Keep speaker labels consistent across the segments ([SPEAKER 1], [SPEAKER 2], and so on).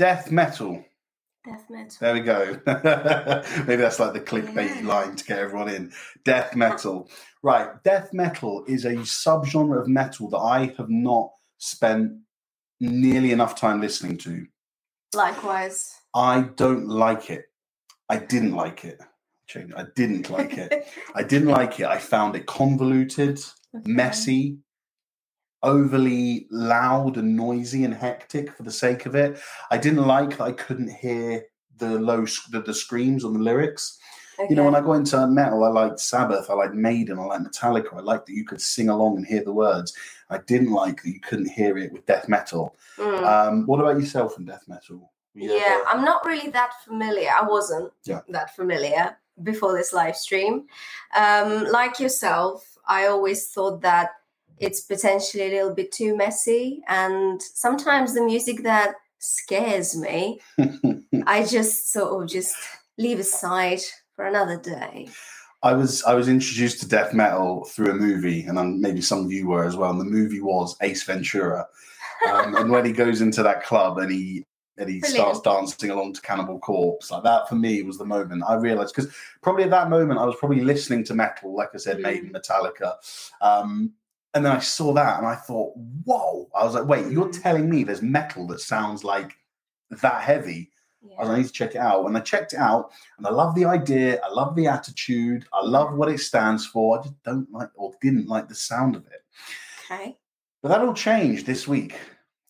[SPEAKER 1] Death metal.
[SPEAKER 2] Death metal.
[SPEAKER 1] There we go. Maybe that's like the clickbait
[SPEAKER 2] Yeah.
[SPEAKER 1] line to get everyone in. Death metal. Right. Death metal is a subgenre of metal that I have not spent nearly enough time listening to.
[SPEAKER 2] Likewise.
[SPEAKER 1] I don't like it. I didn't like it. I didn't like it. I didn't like it. I found it convoluted,
[SPEAKER 2] Okay.
[SPEAKER 1] messy, overly loud and noisy and hectic for the sake of it. I didn't like that I couldn't hear the low the, the screams on the lyrics. You know, when I go into metal, I like Sabbath, I like Maiden, I like Metallica. I like that you could sing along and hear the words. I didn't like that you couldn't hear it with death metal.
[SPEAKER 2] Mm.
[SPEAKER 1] Um, what about yourself in death metal?
[SPEAKER 2] Yeah,
[SPEAKER 1] ever-
[SPEAKER 2] I'm not really that familiar. I wasn't
[SPEAKER 1] Yeah.
[SPEAKER 2] that familiar before this live stream. Um, like yourself, I always thought that it's potentially a little bit too messy, and sometimes the music that scares me, I just sort of just leave aside for another day.
[SPEAKER 1] I was I was introduced to death metal through a movie, and maybe some of you were as well. And the movie was Ace Ventura, um, and when he goes into that club and he and he starts dancing along to Cannibal Corpse, like that for me was the moment I realized because probably at that moment I was probably listening to metal, like I said,
[SPEAKER 2] Mm.
[SPEAKER 1] Maiden, Metallica, um, and then I saw that and I thought, whoa! I was like, wait, you're
[SPEAKER 2] Mm.
[SPEAKER 1] telling me there's metal that sounds like that heavy? I was like, I need to check it out. And I checked it out, and I love the idea. I love the attitude. I love what it stands for. I just don't like or didn't like the sound of it.
[SPEAKER 2] Okay.
[SPEAKER 1] But that all changed this week.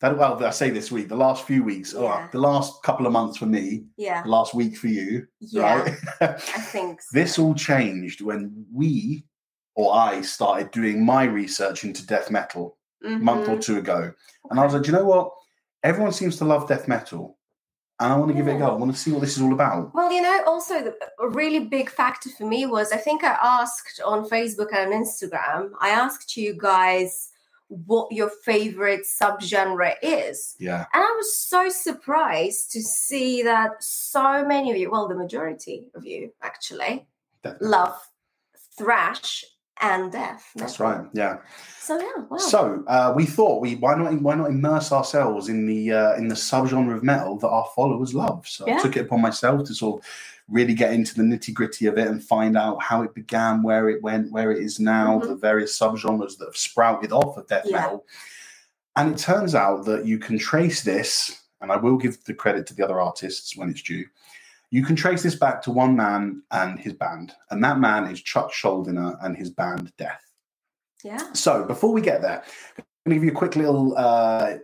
[SPEAKER 1] That well, I say this week, the last few weeks,
[SPEAKER 2] Yeah.
[SPEAKER 1] the last couple of months for me,
[SPEAKER 2] Yeah.
[SPEAKER 1] the last week for you,
[SPEAKER 2] Yeah.
[SPEAKER 1] right?
[SPEAKER 2] I think so.
[SPEAKER 1] this all changed when we or I started doing my research into death metal a month or
[SPEAKER 2] Mhm.
[SPEAKER 1] two ago. And I was like, you know what? Everyone seems to love death metal. And I want to give it a go. I want to see what this is all about.
[SPEAKER 2] Well, you know, also the, a really big factor for me was I think I asked on Facebook and on Instagram, I asked you guys what your favorite subgenre is.
[SPEAKER 1] Yeah.
[SPEAKER 2] And I was so surprised to see that so many of you, well, the majority of you actually,
[SPEAKER 1] Definitely.
[SPEAKER 2] love thrash and death.
[SPEAKER 1] That's right. Yeah.
[SPEAKER 2] So yeah, wow.
[SPEAKER 1] So uh, we thought we why not why not immerse ourselves in the uh, in the subgenre of metal that our followers love. So I took it upon myself to sort of really get into the nitty gritty of it and find out how it began, where it went, where it is now,
[SPEAKER 2] Mhm.
[SPEAKER 1] the various subgenres that have sprouted off of death
[SPEAKER 2] Yeah.
[SPEAKER 1] metal. And it turns out that you can trace this, and I will give the credit to the other artists when it's due. You can trace this back to one man and his band, and that man is Chuck Schuldiner and his band Death.
[SPEAKER 2] yeah.
[SPEAKER 1] So before we get there, I'm going to give you a quick little uh,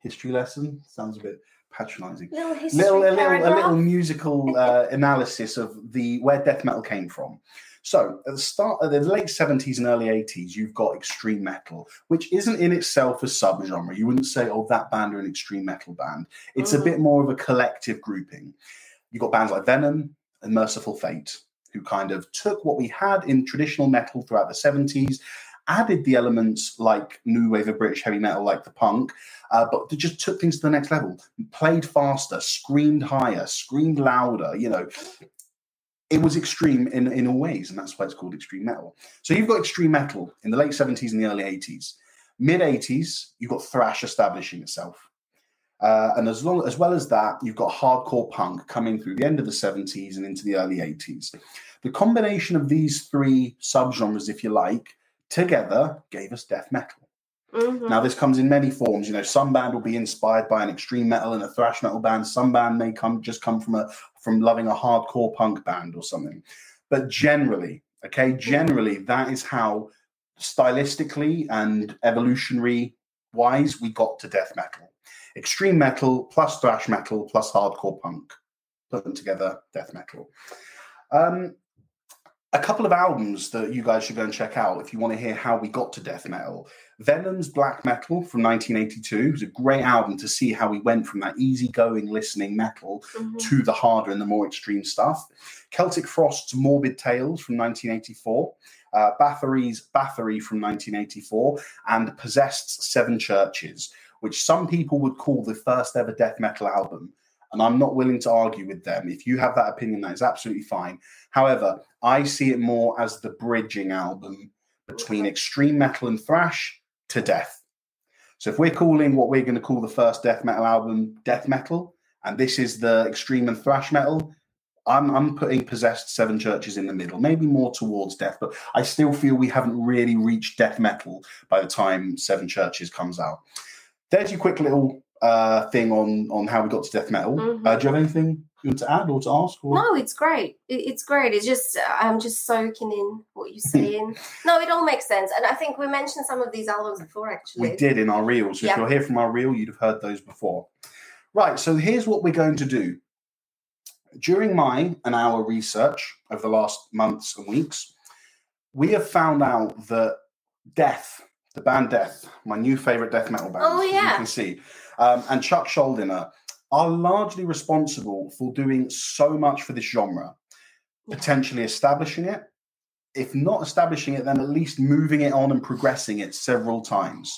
[SPEAKER 1] history lesson. Sounds a bit patronising.
[SPEAKER 2] Little history
[SPEAKER 1] Little, a little, a little musical uh, analysis of the where death metal came from. So at the start of the late 70s and early 80s, you've got extreme metal, which isn't in itself a subgenre. You wouldn't say, oh, that band are an extreme metal band. It's a
[SPEAKER 2] Mhm.
[SPEAKER 1] bit more of a collective grouping. You've got bands like Venom and Mercyful Fate, who kind of took what we had in traditional metal throughout the 70s, added the elements like new wave of British heavy metal, like the punk, uh, but they just took things to the next level. Played faster, screamed higher, screamed louder. You know, it was extreme in in all ways, and that's why it's called extreme metal. So you've got extreme metal in the late 70s and the early 80s. Mid 80s, you've got thrash establishing itself. Uh, and as long as well as that, you've got hardcore punk coming through the end of the 70s and into the early 80s. The combination of these three subgenres, if you like, together gave us death metal.
[SPEAKER 2] Mhm.
[SPEAKER 1] Now, this comes in many forms. You know, some band will be inspired by an extreme metal and a thrash metal band. Some band may come just come from a from loving a hardcore punk band or something. But generally, okay, generally that is how stylistically and evolutionary wise we got to death metal. Extreme metal plus thrash metal plus hardcore punk. Put them together, death metal. Um, a couple of albums that you guys should go and check out if you want to hear how we got to death metal. Venom's Black Metal from 1982 was a great album to see how we went from that easygoing listening metal
[SPEAKER 2] Mhm.
[SPEAKER 1] to the harder and the more extreme stuff. Celtic Frost's Morbid Tales from 1984, uh, Bathory's Bathory from 1984, and Possessed's Seven Churches, which some people would call the first ever death metal album. And I'm not willing to argue with them. If you have that opinion, that is absolutely fine. However, I see it more as the bridging album between extreme metal and thrash to death. So if we're calling what we're going to call the first death metal album death metal, and this is the extreme and thrash metal. I'm, I'm putting possessed seven churches in the middle, maybe more towards death, but I still feel we haven't really reached death metal by the time Seven Churches comes out. There's your quick little uh, thing on on how we got to death metal.
[SPEAKER 2] Mhm.
[SPEAKER 1] Uh, do you have anything you want to add or to ask? Or?
[SPEAKER 2] No, it's great. It, it's great. It's just I'm just soaking in what you're saying. no, it all makes sense, and I think we mentioned some of these albums before, actually.
[SPEAKER 1] We did in our reels. So if you're here from our reel, you'd have heard those before. Right. So here's what we're going to do. During my and our research over the last months and weeks, we have found out that Death, the band Death, my new favorite death metal band,
[SPEAKER 2] Oh,
[SPEAKER 1] as you can see, um, and Chuck Schuldiner are largely responsible for doing so much for this genre, potentially establishing it. If not establishing it, then at least moving it on and progressing it several times.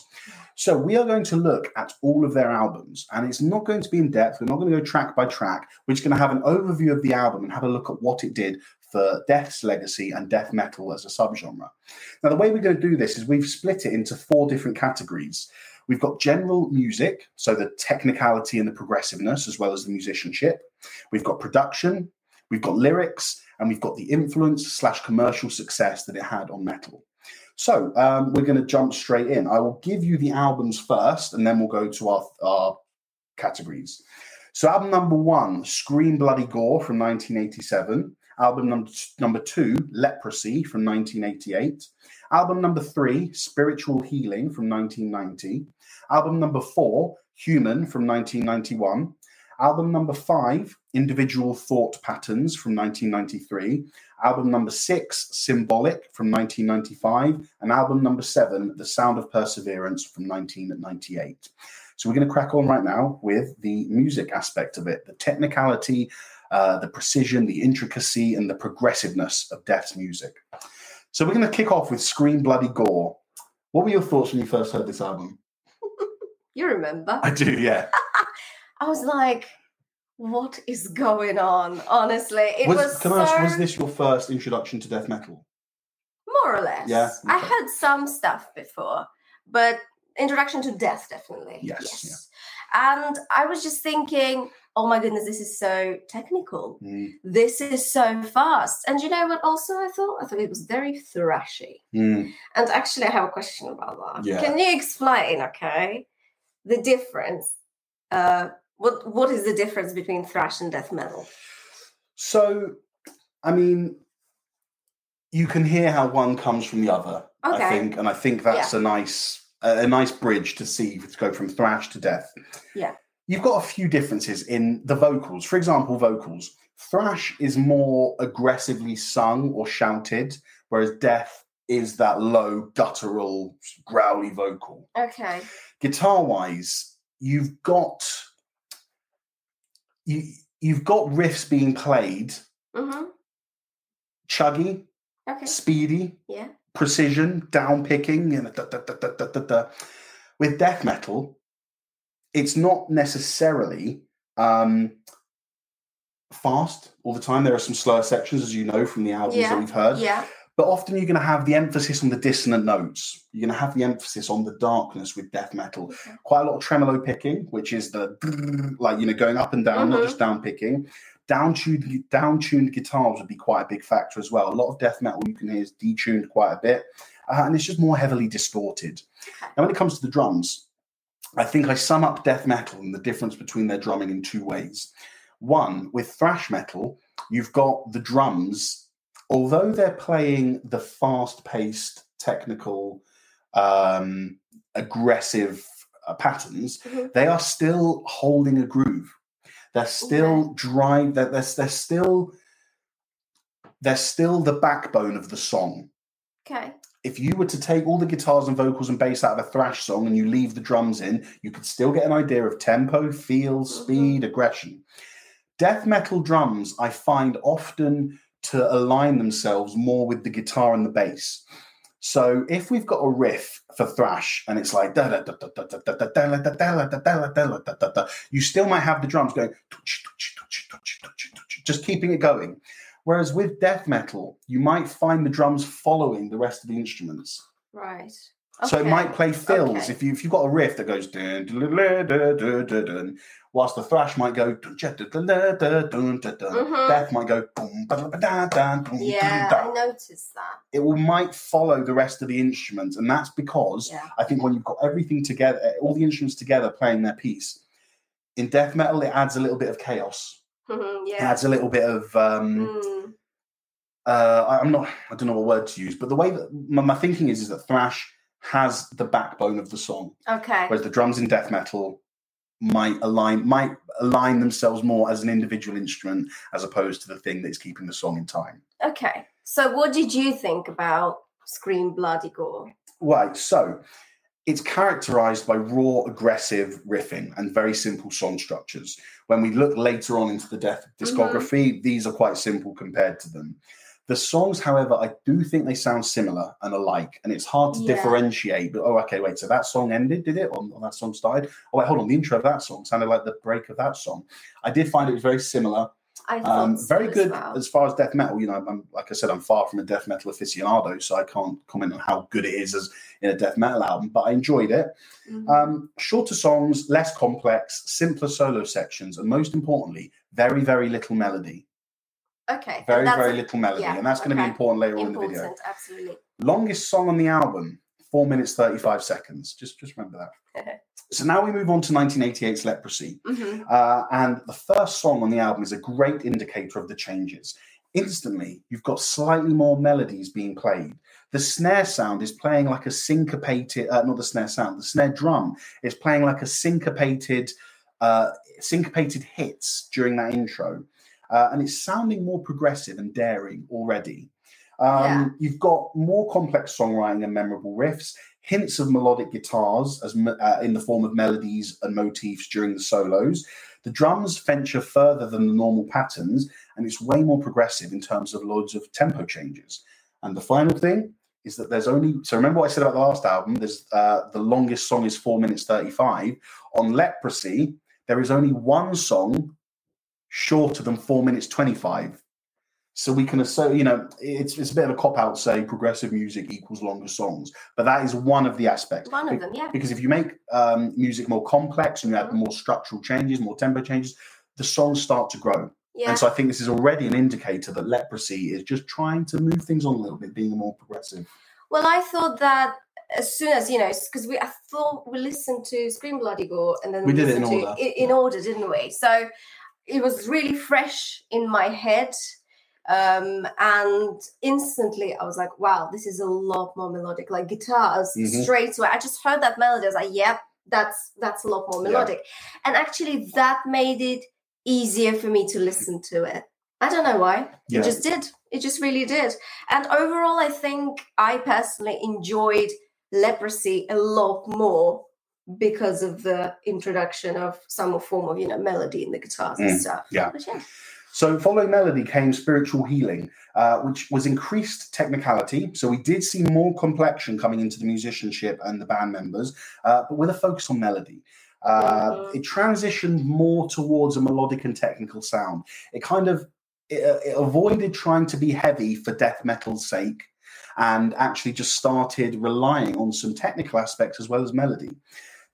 [SPEAKER 1] So we are going to look at all of their albums, and it's not going to be in depth. We're not going to go track by track. We're just going to have an overview of the album and have a look at what it did for Death's legacy and death metal as a subgenre. Now, the way we're going to do this is we've split it into four different categories. We've got general music, so the technicality and the progressiveness, as well as the musicianship. We've got production, we've got lyrics, and we've got the influence slash commercial success that it had on metal. So um, we're going to jump straight in. I will give you the albums first, and then we'll go to our, our categories. So album number one, Scream Bloody Gore from 1987. Album number, number two, Leprosy from 1988. Album number three, Spiritual Healing from 1990. Album number four, Human from 1991. Album number five, Individual Thought Patterns from 1993. Album number six, Symbolic from 1995. And album number seven, The Sound of Perseverance from 1998. So we're going to crack on right now with the music aspect of it, the technicality, uh, the precision, the intricacy, and the progressiveness of Death's music. So we're going to kick off with Scream Bloody Gore. What were your thoughts when you first heard this album?
[SPEAKER 2] You remember?
[SPEAKER 1] I do, yeah.
[SPEAKER 2] I was like, what is going on? Honestly, it was,
[SPEAKER 1] Was, can
[SPEAKER 2] so
[SPEAKER 1] I ask, was this your first introduction to death metal?
[SPEAKER 2] more or less.
[SPEAKER 1] Yeah,
[SPEAKER 2] I
[SPEAKER 1] okay.
[SPEAKER 2] heard some stuff before, but introduction to death definitely.
[SPEAKER 1] Yes,
[SPEAKER 2] And I was just thinking, oh my goodness, this is so technical.
[SPEAKER 1] Mm,
[SPEAKER 2] This is so fast. And you know what also I thought? I thought it was very thrashy.
[SPEAKER 1] mm.
[SPEAKER 2] And actually I have a question about that.
[SPEAKER 1] Yeah.
[SPEAKER 2] Can you explain, okay, the difference? Uh what what is the difference between thrash and death metal?
[SPEAKER 1] So, I mean, you can hear how one comes from the other. I think, and I think that's a nice a, a nice bridge to see to go from thrash to death.
[SPEAKER 2] Yeah.
[SPEAKER 1] You've got a few differences in the vocals. For example, vocals. Thrash is more aggressively sung or shouted, whereas death is that low, guttural, growly vocal.
[SPEAKER 2] Okay.
[SPEAKER 1] Guitar wise, you've got you you've got riffs being played
[SPEAKER 2] Mm-hmm.
[SPEAKER 1] chuggy,
[SPEAKER 2] Okay.
[SPEAKER 1] speedy,
[SPEAKER 2] Yeah.
[SPEAKER 1] precision, down picking, and da, da, da, da, da, da, da. with death metal, it's not necessarily um, fast all the time. There are some slower sections, as you know from the albums
[SPEAKER 2] Yeah.
[SPEAKER 1] that we've heard.
[SPEAKER 2] Yeah.
[SPEAKER 1] But often you're going to have the emphasis on the dissonant notes. You're going to have the emphasis on the darkness with death metal. Quite a lot of tremolo picking, which is the like you know going up and down, not
[SPEAKER 2] Mhm.
[SPEAKER 1] just down picking. Down tuned, down tuned guitars would be quite a big factor as well. A lot of death metal you can hear is detuned quite a bit, uh, and it's just more heavily distorted. Now, when it comes to the drums, I think I sum up death metal and the difference between their drumming in two ways. One, with thrash metal, you've got the drums, although they're playing the fast paced, technical, um, aggressive uh, patterns,
[SPEAKER 2] Mhm.
[SPEAKER 1] they are still holding a groove. They're still drive. They're, they're, they're still they're still the backbone of the song.
[SPEAKER 2] Okay
[SPEAKER 1] if you were to take all the guitars and vocals and bass out of a thrash song and you leave the drums in, you could still get an idea of tempo, feel, mm-hmm. speed, aggression. Death metal drums, I find often to align themselves more with the guitar and the bass. So if we've got a riff for thrash and it's like you still might have the drums going just keeping it going. Whereas with death metal, you might find the drums following the rest of the instruments.
[SPEAKER 2] Right. Okay.
[SPEAKER 1] So it might play fills
[SPEAKER 2] okay.
[SPEAKER 1] if you if you've got a riff that goes dun dun dun dun dun, dun, dun whilst the thrash might go dun dun dun dun dun dun dun.
[SPEAKER 2] Mm-hmm.
[SPEAKER 1] Death might go boom ba da da da boom.
[SPEAKER 2] Yeah, I noticed that.
[SPEAKER 1] It will might follow the rest of the instruments, and that's because
[SPEAKER 2] yeah.
[SPEAKER 1] I think when you've got everything together, all the instruments together playing their piece, in death metal it adds a little bit of chaos.
[SPEAKER 2] Mhm, yeah.
[SPEAKER 1] adds a little bit of. Um,
[SPEAKER 2] Mm,
[SPEAKER 1] uh, I- I'm not. I don't know what word to use, but the way that my, my thinking is is that thrash has the backbone of the song,
[SPEAKER 2] okay.
[SPEAKER 1] whereas the drums in death metal might align might align themselves more as an individual instrument as opposed to the thing that's keeping the song in time.
[SPEAKER 2] Okay. So, what did you think about Scream Bloody Gore?
[SPEAKER 1] Right. So it's characterized by raw, aggressive riffing and very simple song structures. When we look later on into the Death mm-hmm. discography, these are quite simple compared to them. The songs, however, I do think they sound similar and alike, and it's hard to
[SPEAKER 2] Yeah.
[SPEAKER 1] differentiate. But oh, okay, wait. So that song ended, did it? Or, or that song started? Oh, wait, hold on. The intro of that song sounded like the break of that song. I did find it was very similar. Um,
[SPEAKER 2] so
[SPEAKER 1] very
[SPEAKER 2] as
[SPEAKER 1] good
[SPEAKER 2] well.
[SPEAKER 1] as far as death metal. You know, I'm, like I said, I'm far from a death metal aficionado, so I can't comment on how good it is as in a death metal album. But I enjoyed it.
[SPEAKER 2] Mhm.
[SPEAKER 1] Um, shorter songs, less complex, simpler solo sections, and most importantly, very very little melody.
[SPEAKER 2] okay.
[SPEAKER 1] Very very little melody,
[SPEAKER 2] yeah,
[SPEAKER 1] and that's going to be important later on in the video.
[SPEAKER 2] Absolutely.
[SPEAKER 1] Longest song on the album, four minutes thirty five seconds. Just just remember that. so now we move on to 1988's Leprosy.
[SPEAKER 2] hmm
[SPEAKER 1] Uh, and the first song on the album is a great indicator of the changes. Instantly, you've got slightly more melodies being played. The snare sound is playing like a syncopated, uh, not the snare sound, the snare drum is playing like a syncopated, uh, syncopated hits during that intro. Uh, and it's sounding more progressive and daring already. Um,
[SPEAKER 2] Yeah.
[SPEAKER 1] You've got more complex songwriting and memorable riffs, hints of melodic guitars as uh, in the form of melodies and motifs during the solos. The drums venture further than the normal patterns, and it's way more progressive in terms of loads of tempo changes. And the final thing is that there's only so remember what I said about the last album. There's uh, the longest song is four minutes thirty-five. On Leprosy, there is only one song shorter than four minutes twenty-five. So we can assert, you know, it's it's a bit of a cop out say progressive music equals longer songs, but that is one of the aspects.
[SPEAKER 2] One of them, yeah.
[SPEAKER 1] Because if you make um, music more complex and you add
[SPEAKER 2] Mhm.
[SPEAKER 1] more structural changes, more tempo changes, the songs start to grow.
[SPEAKER 2] Yeah.
[SPEAKER 1] And so I think this is already an indicator that leprosy is just trying to move things on a little bit, being more progressive.
[SPEAKER 2] Well, I thought that as soon as you know, because we I thought we listened to Scream Bloody Gore and then
[SPEAKER 1] We did it in order.
[SPEAKER 2] i- in order, didn't we? So it was really fresh in my head. Um, and instantly I was like, wow, this is a lot more melodic, like guitars
[SPEAKER 1] Mhm.
[SPEAKER 2] straight away. I just heard that melody. I was like, yep, that's that's a lot more
[SPEAKER 1] Yeah.
[SPEAKER 2] melodic. And actually that made it easier for me to listen to it. I don't know why.
[SPEAKER 1] Yeah.
[SPEAKER 2] It just did. It just really did. And overall, I think I personally enjoyed Leprosy a lot more because of the introduction of some form of, you know, melody in the guitars and
[SPEAKER 1] Mm,
[SPEAKER 2] stuff.
[SPEAKER 1] yeah.
[SPEAKER 2] Yeah.
[SPEAKER 1] So, following Melody came Spiritual Healing, uh, which was increased technicality. So, we did see more complexion coming into the musicianship and the band members, uh, but with a focus on melody. Uh,
[SPEAKER 2] Mhm.
[SPEAKER 1] It transitioned more towards a melodic and technical sound. It kind of it, uh, it avoided trying to be heavy for death metal's sake and actually just started relying on some technical aspects as well as melody.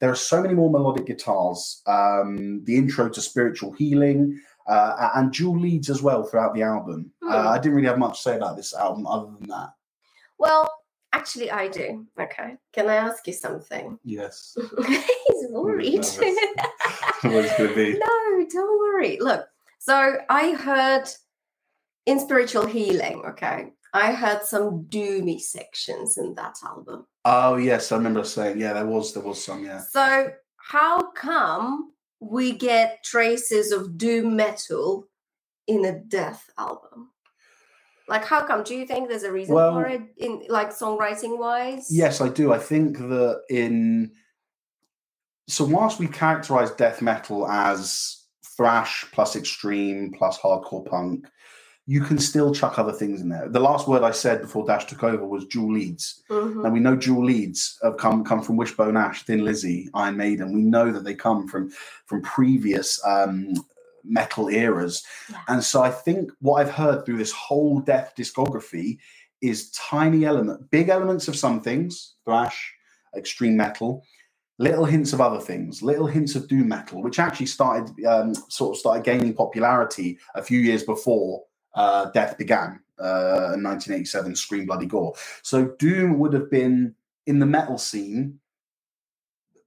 [SPEAKER 1] There are so many more melodic guitars. Um, the intro to Spiritual Healing, uh, and dual leads as well throughout the album.
[SPEAKER 2] Hmm.
[SPEAKER 1] Uh, I didn't really have much to say about this album other than that.
[SPEAKER 2] Well, actually, I do. Okay. Can I ask you something?
[SPEAKER 1] Yes.
[SPEAKER 2] He's worried.
[SPEAKER 1] nervous. what it's going to be.
[SPEAKER 2] no, don't worry. Look, so I heard in spiritual healing, okay, I heard some doomy sections in that album.
[SPEAKER 1] Oh yes, I remember saying yeah, there was there was some yeah.
[SPEAKER 2] So how come we get traces of doom metal in a death album? Like how come? Do you think there's a reason
[SPEAKER 1] Well-
[SPEAKER 2] for it in like songwriting wise?
[SPEAKER 1] Yes, I do. I think that in so whilst we characterize death metal as thrash plus extreme plus hardcore punk, you can still chuck other things in there. The last word I said before Dash took over was dual leads.
[SPEAKER 2] Mhm.
[SPEAKER 1] And we know dual leads have come come from Wishbone Ash, Thin Lizzy, Iron Maiden. We know that they come from from previous um, metal eras.
[SPEAKER 2] Yeah.
[SPEAKER 1] And so I think what I've heard through this whole Death discography is tiny element, big elements of some things, thrash, extreme metal, little hints of other things, little hints of doom metal, which actually started um, sort of started gaining popularity a few years before uh, Death began uh, in 1987, Scream Bloody Gore. So doom would have been in the metal scene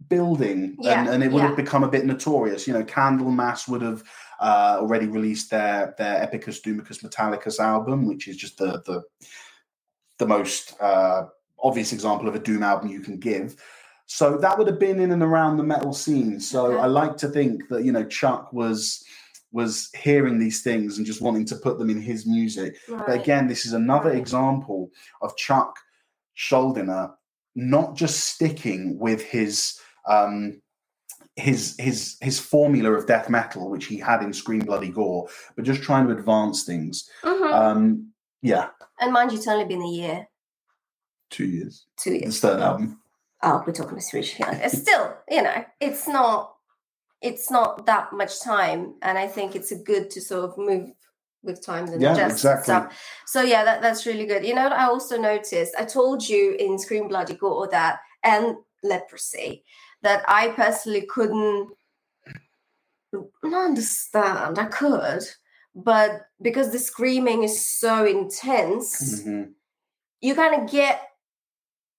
[SPEAKER 1] building
[SPEAKER 2] Yeah,
[SPEAKER 1] and, and it would
[SPEAKER 2] yeah.
[SPEAKER 1] have become a bit notorious. You know, Candlemass would have uh, already released their their Epicus Doomicus Metallicus album, which is just the the the most uh, obvious example of a doom album you can give. So that would have been in and around the metal scene. So. I like to think that you know Chuck was was hearing these things and just wanting to put them in his music. But again, this is another
[SPEAKER 2] Right.
[SPEAKER 1] example of Chuck Schuldiner not just sticking with his um, his his his formula of death metal, which he had in Scream Bloody Gore, but just trying to advance things.
[SPEAKER 2] Mhm.
[SPEAKER 1] Um, yeah,
[SPEAKER 2] and mind you, it's only been a year,
[SPEAKER 1] two years.
[SPEAKER 2] two years.
[SPEAKER 1] third album.
[SPEAKER 2] Oh, we're talking Rich. It's still, you know, it's not it's not that much time. And I think it's a good to sort of move with times and
[SPEAKER 1] Yeah,
[SPEAKER 2] adjust
[SPEAKER 1] exactly.
[SPEAKER 2] stuff. So yeah, that, that's really good. You know what I also noticed? I told you in Scream Bloody Gore that and leprosy that I personally couldn't understand. I could, but because the screaming is so intense,
[SPEAKER 1] Mhm.
[SPEAKER 2] you kind of get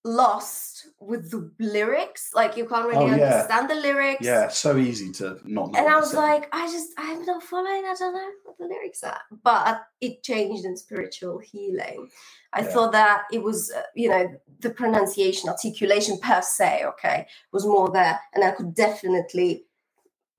[SPEAKER 2] lost with the lyrics. Like you can't really
[SPEAKER 1] Oh, yeah.
[SPEAKER 2] understand the lyrics.
[SPEAKER 1] Yeah, so easy to not.
[SPEAKER 2] And I was like, I just, I'm not following. I don't know what the lyrics are. But it changed in spiritual healing. I
[SPEAKER 1] Yeah.
[SPEAKER 2] thought that it was, uh, you know, the pronunciation, articulation per se, okay, was more there. And I could definitely,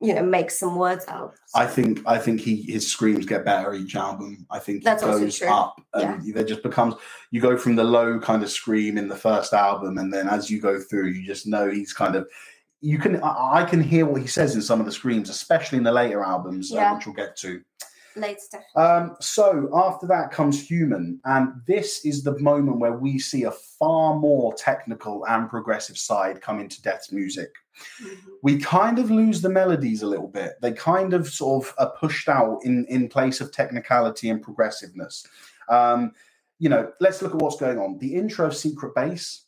[SPEAKER 2] you know, make some words out.
[SPEAKER 1] I think I think he his screams get better each album. I think
[SPEAKER 2] That's
[SPEAKER 1] goes
[SPEAKER 2] true.
[SPEAKER 1] up and there just becomes you go from the low kind of scream in the first album, and then as you go through, you just know he's kind of you can I, can hear what he says in some of the screams, especially in the later albums, uh, which we'll get to.
[SPEAKER 2] Late stuff.
[SPEAKER 1] Um, so after that comes Human, and this is the moment where we see a far more technical and progressive side come into Death's music
[SPEAKER 2] Mhm.
[SPEAKER 1] we kind of lose the melodies a little bit. They kind of sort of are pushed out in in place of technicality and progressiveness. Um, you know, let's look at what's going on. The intro of Secret Face.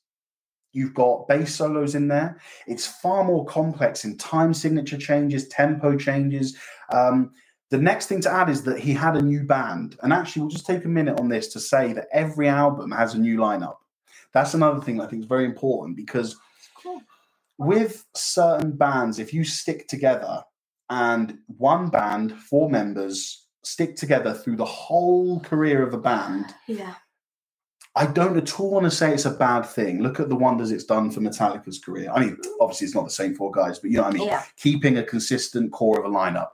[SPEAKER 1] You've got bass solos in there. It's far more complex in time signature changes, tempo changes. Um, the next thing to add is that he had a new band. And actually, we'll just take a minute on this to say that every album has a new lineup. That's another thing I think is very important because
[SPEAKER 2] Cool.
[SPEAKER 1] with certain bands, if you stick together and one band, four members, stick together through the whole career of a band,
[SPEAKER 2] Yeah.
[SPEAKER 1] I don't at all want to say it's a bad thing. Look at the wonders it's done for Metallica's career. I mean, obviously it's not the same four guys, but you know what I mean?
[SPEAKER 2] Yeah.
[SPEAKER 1] Keeping a consistent core of a lineup.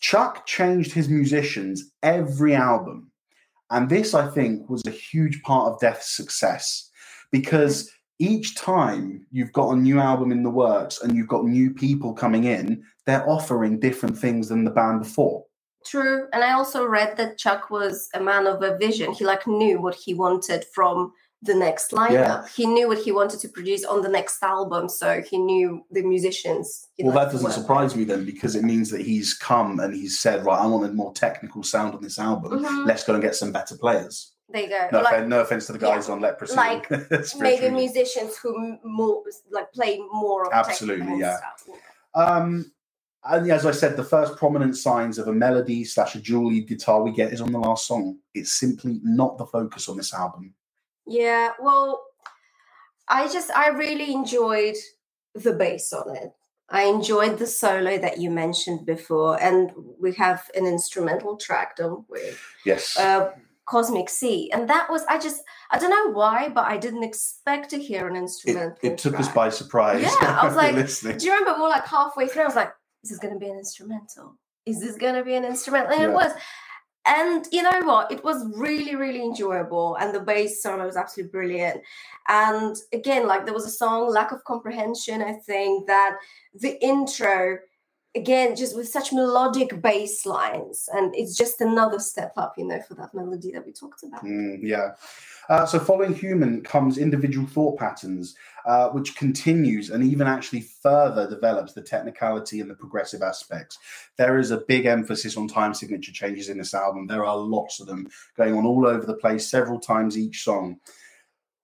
[SPEAKER 1] Chuck changed his musicians every album. And this, I think, was a huge part of Death's success because each time you've got a new album in the works and you've got new people coming in, they're offering different things than the band before.
[SPEAKER 2] True. And I also read that Chuck was a man of a vision. He like knew what he wanted from the next lineup.
[SPEAKER 1] Yeah.
[SPEAKER 2] He knew what he wanted to produce on the next album. So he knew the musicians.
[SPEAKER 1] Well, that doesn't surprise me then because it means that he's come and he's said, right, I want a more technical sound on this album.
[SPEAKER 2] Mhm.
[SPEAKER 1] Let's go and get some better players.
[SPEAKER 2] There you go.
[SPEAKER 1] No,
[SPEAKER 2] like
[SPEAKER 1] offense, no offense to the guys on Leprosy.
[SPEAKER 2] like maybe musicians who more like play more of
[SPEAKER 1] Absolutely, yeah.
[SPEAKER 2] stuff.
[SPEAKER 1] Um, and as I said, the first prominent signs of a melody slash a dual lead guitar we get is on the last song. It's simply not the focus on this album.
[SPEAKER 2] Yeah, well, I just I really enjoyed the bass on it. I enjoyed the solo that you mentioned before, and we have an instrumental track, don't we?
[SPEAKER 1] Yes.
[SPEAKER 2] Uh, Cosmic Sea, and that was I just I don't know why, but I didn't expect to hear an
[SPEAKER 1] it,
[SPEAKER 2] instrumental.
[SPEAKER 1] it took us by surprise.
[SPEAKER 2] Yeah, I was like,
[SPEAKER 1] listening.
[SPEAKER 2] Do you remember More like halfway through? I was like, "This "Is this going to be an instrumental? Is this going to be an instrumental?" And
[SPEAKER 1] Yeah.
[SPEAKER 2] it was. And you know what? It was really, really enjoyable, and the bass solo was absolutely brilliant. And again, like there was a song, "Lack of Comprehension." I think that the intro, again, just with such melodic bass lines, and it's just another step up, you know, for that melody that we talked about.
[SPEAKER 1] Mm, yeah. Uh, so following human comes individual thought patterns, uh, which continues and even actually further develops the technicality and the progressive aspects. There is a big emphasis on time signature changes in this album. There are lots of them going on all over the place, several times each song.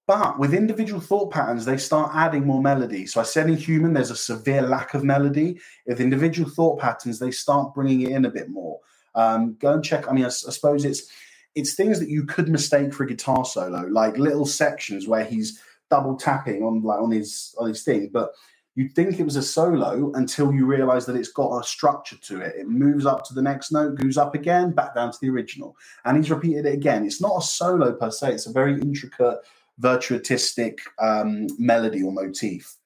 [SPEAKER 1] But with individual thought patterns, they start adding more melody. So I said in human, there's a severe lack of melody. With individual thought patterns, they start bringing it in a bit more. Um, go and check. I mean, I, I suppose it's it's things that you could mistake for a guitar solo, like little sections where he's double tapping on like on his on his thing, but you'd think it was a solo until you realize that it's got a structure to it. It moves up to the next note, goes up again, back down to the original. And he's repeated it again. It's not a solo per se, it's a very intricate, virtuotistic um, melody or motif.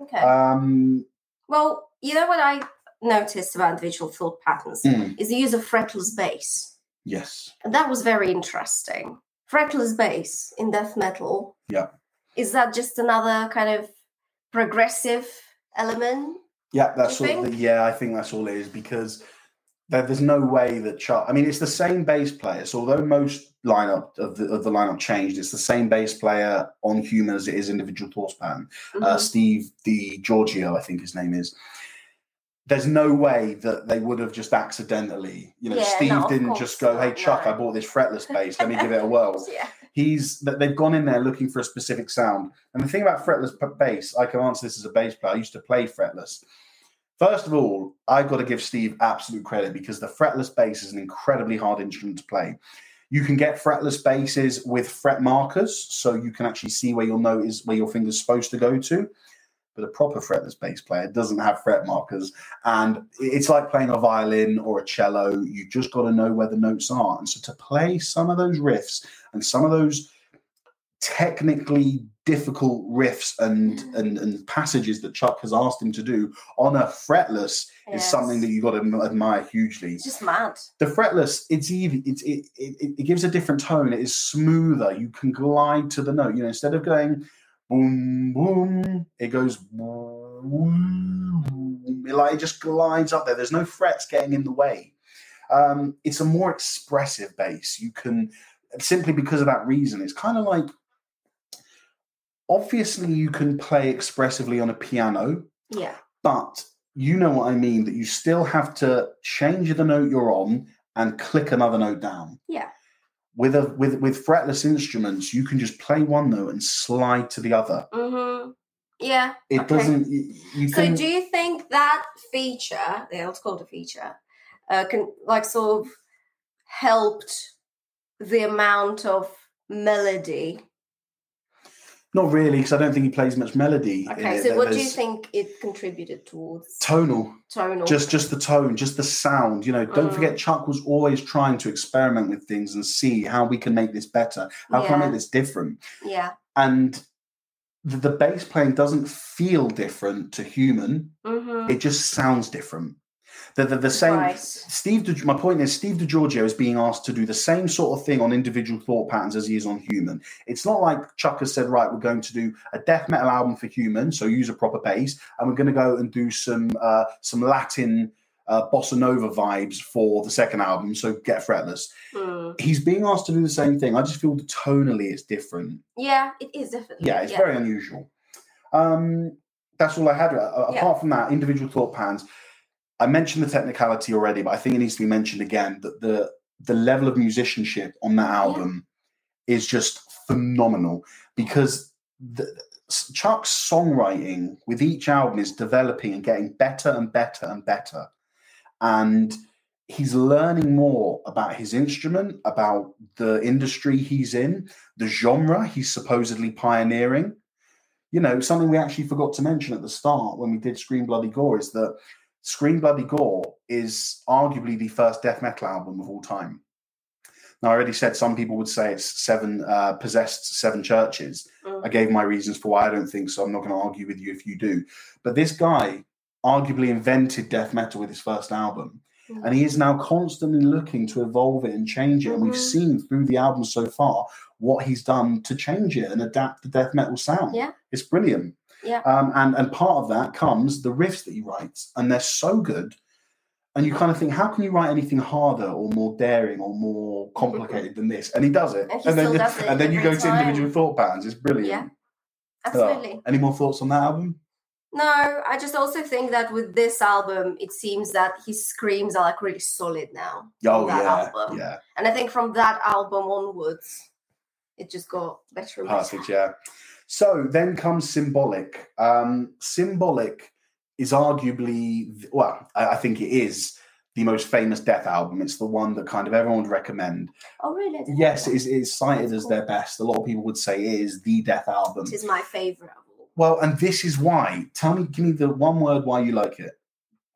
[SPEAKER 2] Okay.
[SPEAKER 1] Um,
[SPEAKER 2] well, you know what I noticed about individual thought patterns
[SPEAKER 1] mm,
[SPEAKER 2] is the use of fretless bass.
[SPEAKER 1] yes.
[SPEAKER 2] And that was very interesting. Fretless bass in death metal.
[SPEAKER 1] Yeah.
[SPEAKER 2] Is that just another kind of progressive element?
[SPEAKER 1] Yeah, that's all. Yeah, I think that's all it is because there's no way that Chuck. I mean, it's the same bass player. So although most lineup of the of the lineup changed, it's the same bass player on Human as it is individual pattern. Uh,
[SPEAKER 2] Mhm.
[SPEAKER 1] Steve DiGiorgio, I think his name is. There's no way that they would have just accidentally, you know,
[SPEAKER 2] Yeah,
[SPEAKER 1] Steve
[SPEAKER 2] no,
[SPEAKER 1] didn't just go, "Hey Chuck,
[SPEAKER 2] no.
[SPEAKER 1] I bought this fretless bass. Let me give it a whirl."
[SPEAKER 2] yeah.
[SPEAKER 1] he's that they've gone in there looking for a specific sound. And the thing about fretless bass, I can answer this as a bass player. I used to play fretless. First of all, I've got to give Steve absolute credit because the fretless bass is an incredibly hard instrument to play. You can get fretless basses with fret markers, so you can actually see where your note is, where your finger's supposed to go to. But a proper fretless bass player doesn't have fret markers, and it's like playing a violin or a cello. You've just got to know where the notes are, and so to play some of those riffs and some of those technically difficult riffs and, and and passages that Chuck has asked him to do on a fretless is something that you got to admire hugely.
[SPEAKER 2] It's just mad.
[SPEAKER 1] The fretless, it's even it's it, it it gives a different tone. It is smoother. You can glide to the note. You know, instead of going boom boom, it goes boom. It, like it just glides up there. There's no frets getting in the way. Um, it's a more expressive bass. You can simply because of that reason. It's kind of like obviously you can play expressively on a piano,
[SPEAKER 2] Yeah.
[SPEAKER 1] but you know what I mean. That you still have to change the note you're on and click another note down.
[SPEAKER 2] Yeah.
[SPEAKER 1] With a with with fretless instruments, you can just play one note and slide to the other.
[SPEAKER 2] Mm-hmm. Yeah.
[SPEAKER 1] It
[SPEAKER 2] Okay.
[SPEAKER 1] doesn't. You, you
[SPEAKER 2] So
[SPEAKER 1] can.
[SPEAKER 2] do you think that feature, yeah, let's call it a feature, uh, can like sort of helped the amount of melody?
[SPEAKER 1] Not really, because I don't think he plays much melody.
[SPEAKER 2] Okay, so what do you think it contributed towards
[SPEAKER 1] Tonal.
[SPEAKER 2] tonal?
[SPEAKER 1] just just the tone just the sound you know don't
[SPEAKER 2] Mm.
[SPEAKER 1] forget chuck was always trying to experiment with things and see how we can make this better how can i make this different
[SPEAKER 2] yeah.
[SPEAKER 1] and the, the bass playing doesn't feel different to human
[SPEAKER 2] Mm-hmm.
[SPEAKER 1] it just sounds different the, the, the same
[SPEAKER 2] Right.
[SPEAKER 1] Steve, Di- my point is, Steve DiGiorgio is being asked to do the same sort of thing on individual thought patterns as he is on human. It's not like Chuck has said, right, we're going to do a death metal album for human, so use a proper bass, and we're going to go and do some uh, some Latin uh, bossa nova vibes for the second album, so get fretless.
[SPEAKER 2] Mm.
[SPEAKER 1] He's being asked to do the same thing. I just feel tonally it's different.
[SPEAKER 2] Yeah, it is definitely.
[SPEAKER 1] Yeah, it's very unusual. Um, that's all I had. Uh,
[SPEAKER 2] Yeah.
[SPEAKER 1] Apart from that, individual thought patterns. I mentioned the technicality already, but I think it needs to be mentioned again that the the level of musicianship on that album is just phenomenal because the, Chuck's songwriting with each album is developing and getting better and better and better, and he's learning more about his instrument, about the industry he's in, the genre he's supposedly pioneering. You know, something we actually forgot to mention at the start when we did Scream Bloody Gore is that Scream Bloody Gore is arguably the first death metal album of all time. Now, I already said some people would say it's seven uh, possessed seven churches.
[SPEAKER 2] Mm.
[SPEAKER 1] I gave my reasons for why I don't think so. I'm not going to argue with you if you do. But this guy arguably invented death metal with his first album.
[SPEAKER 2] Mhm.
[SPEAKER 1] And he is now constantly looking to evolve it and change it. And we've
[SPEAKER 2] Mhm.
[SPEAKER 1] seen through the album so far what he's done to change it and adapt the death metal sound.
[SPEAKER 2] Yeah.
[SPEAKER 1] It's brilliant.
[SPEAKER 2] Yeah.
[SPEAKER 1] Um, and, and part of that comes the riffs that he writes. And they're so good. And you kind of think, how can you write anything harder or more daring or more complicated than this? And he does it.
[SPEAKER 2] And he
[SPEAKER 1] then,
[SPEAKER 2] it
[SPEAKER 1] and then you go to individual thought patterns. It's brilliant.
[SPEAKER 2] Yeah. Absolutely.
[SPEAKER 1] any more thoughts on that album?
[SPEAKER 2] No, I just also think that with this album, it seems that his screams are like really solid now.
[SPEAKER 1] Oh,
[SPEAKER 2] that
[SPEAKER 1] yeah.
[SPEAKER 2] album.
[SPEAKER 1] Yeah.
[SPEAKER 2] And I think from that album onwards, it just got better and better.
[SPEAKER 1] Perfect, yeah. So then comes Symbolic. Um, Symbolic is arguably, well, I, I think it is the most famous Death album. It's the one that kind of everyone would recommend.
[SPEAKER 2] Oh, really?
[SPEAKER 1] Yes,
[SPEAKER 2] know
[SPEAKER 1] it is, it is cited
[SPEAKER 2] That's
[SPEAKER 1] as their best. A lot of people would say it is the Death album.
[SPEAKER 2] It is my favorite.
[SPEAKER 1] Well, and this is why. Tell me, give me the one word why you like it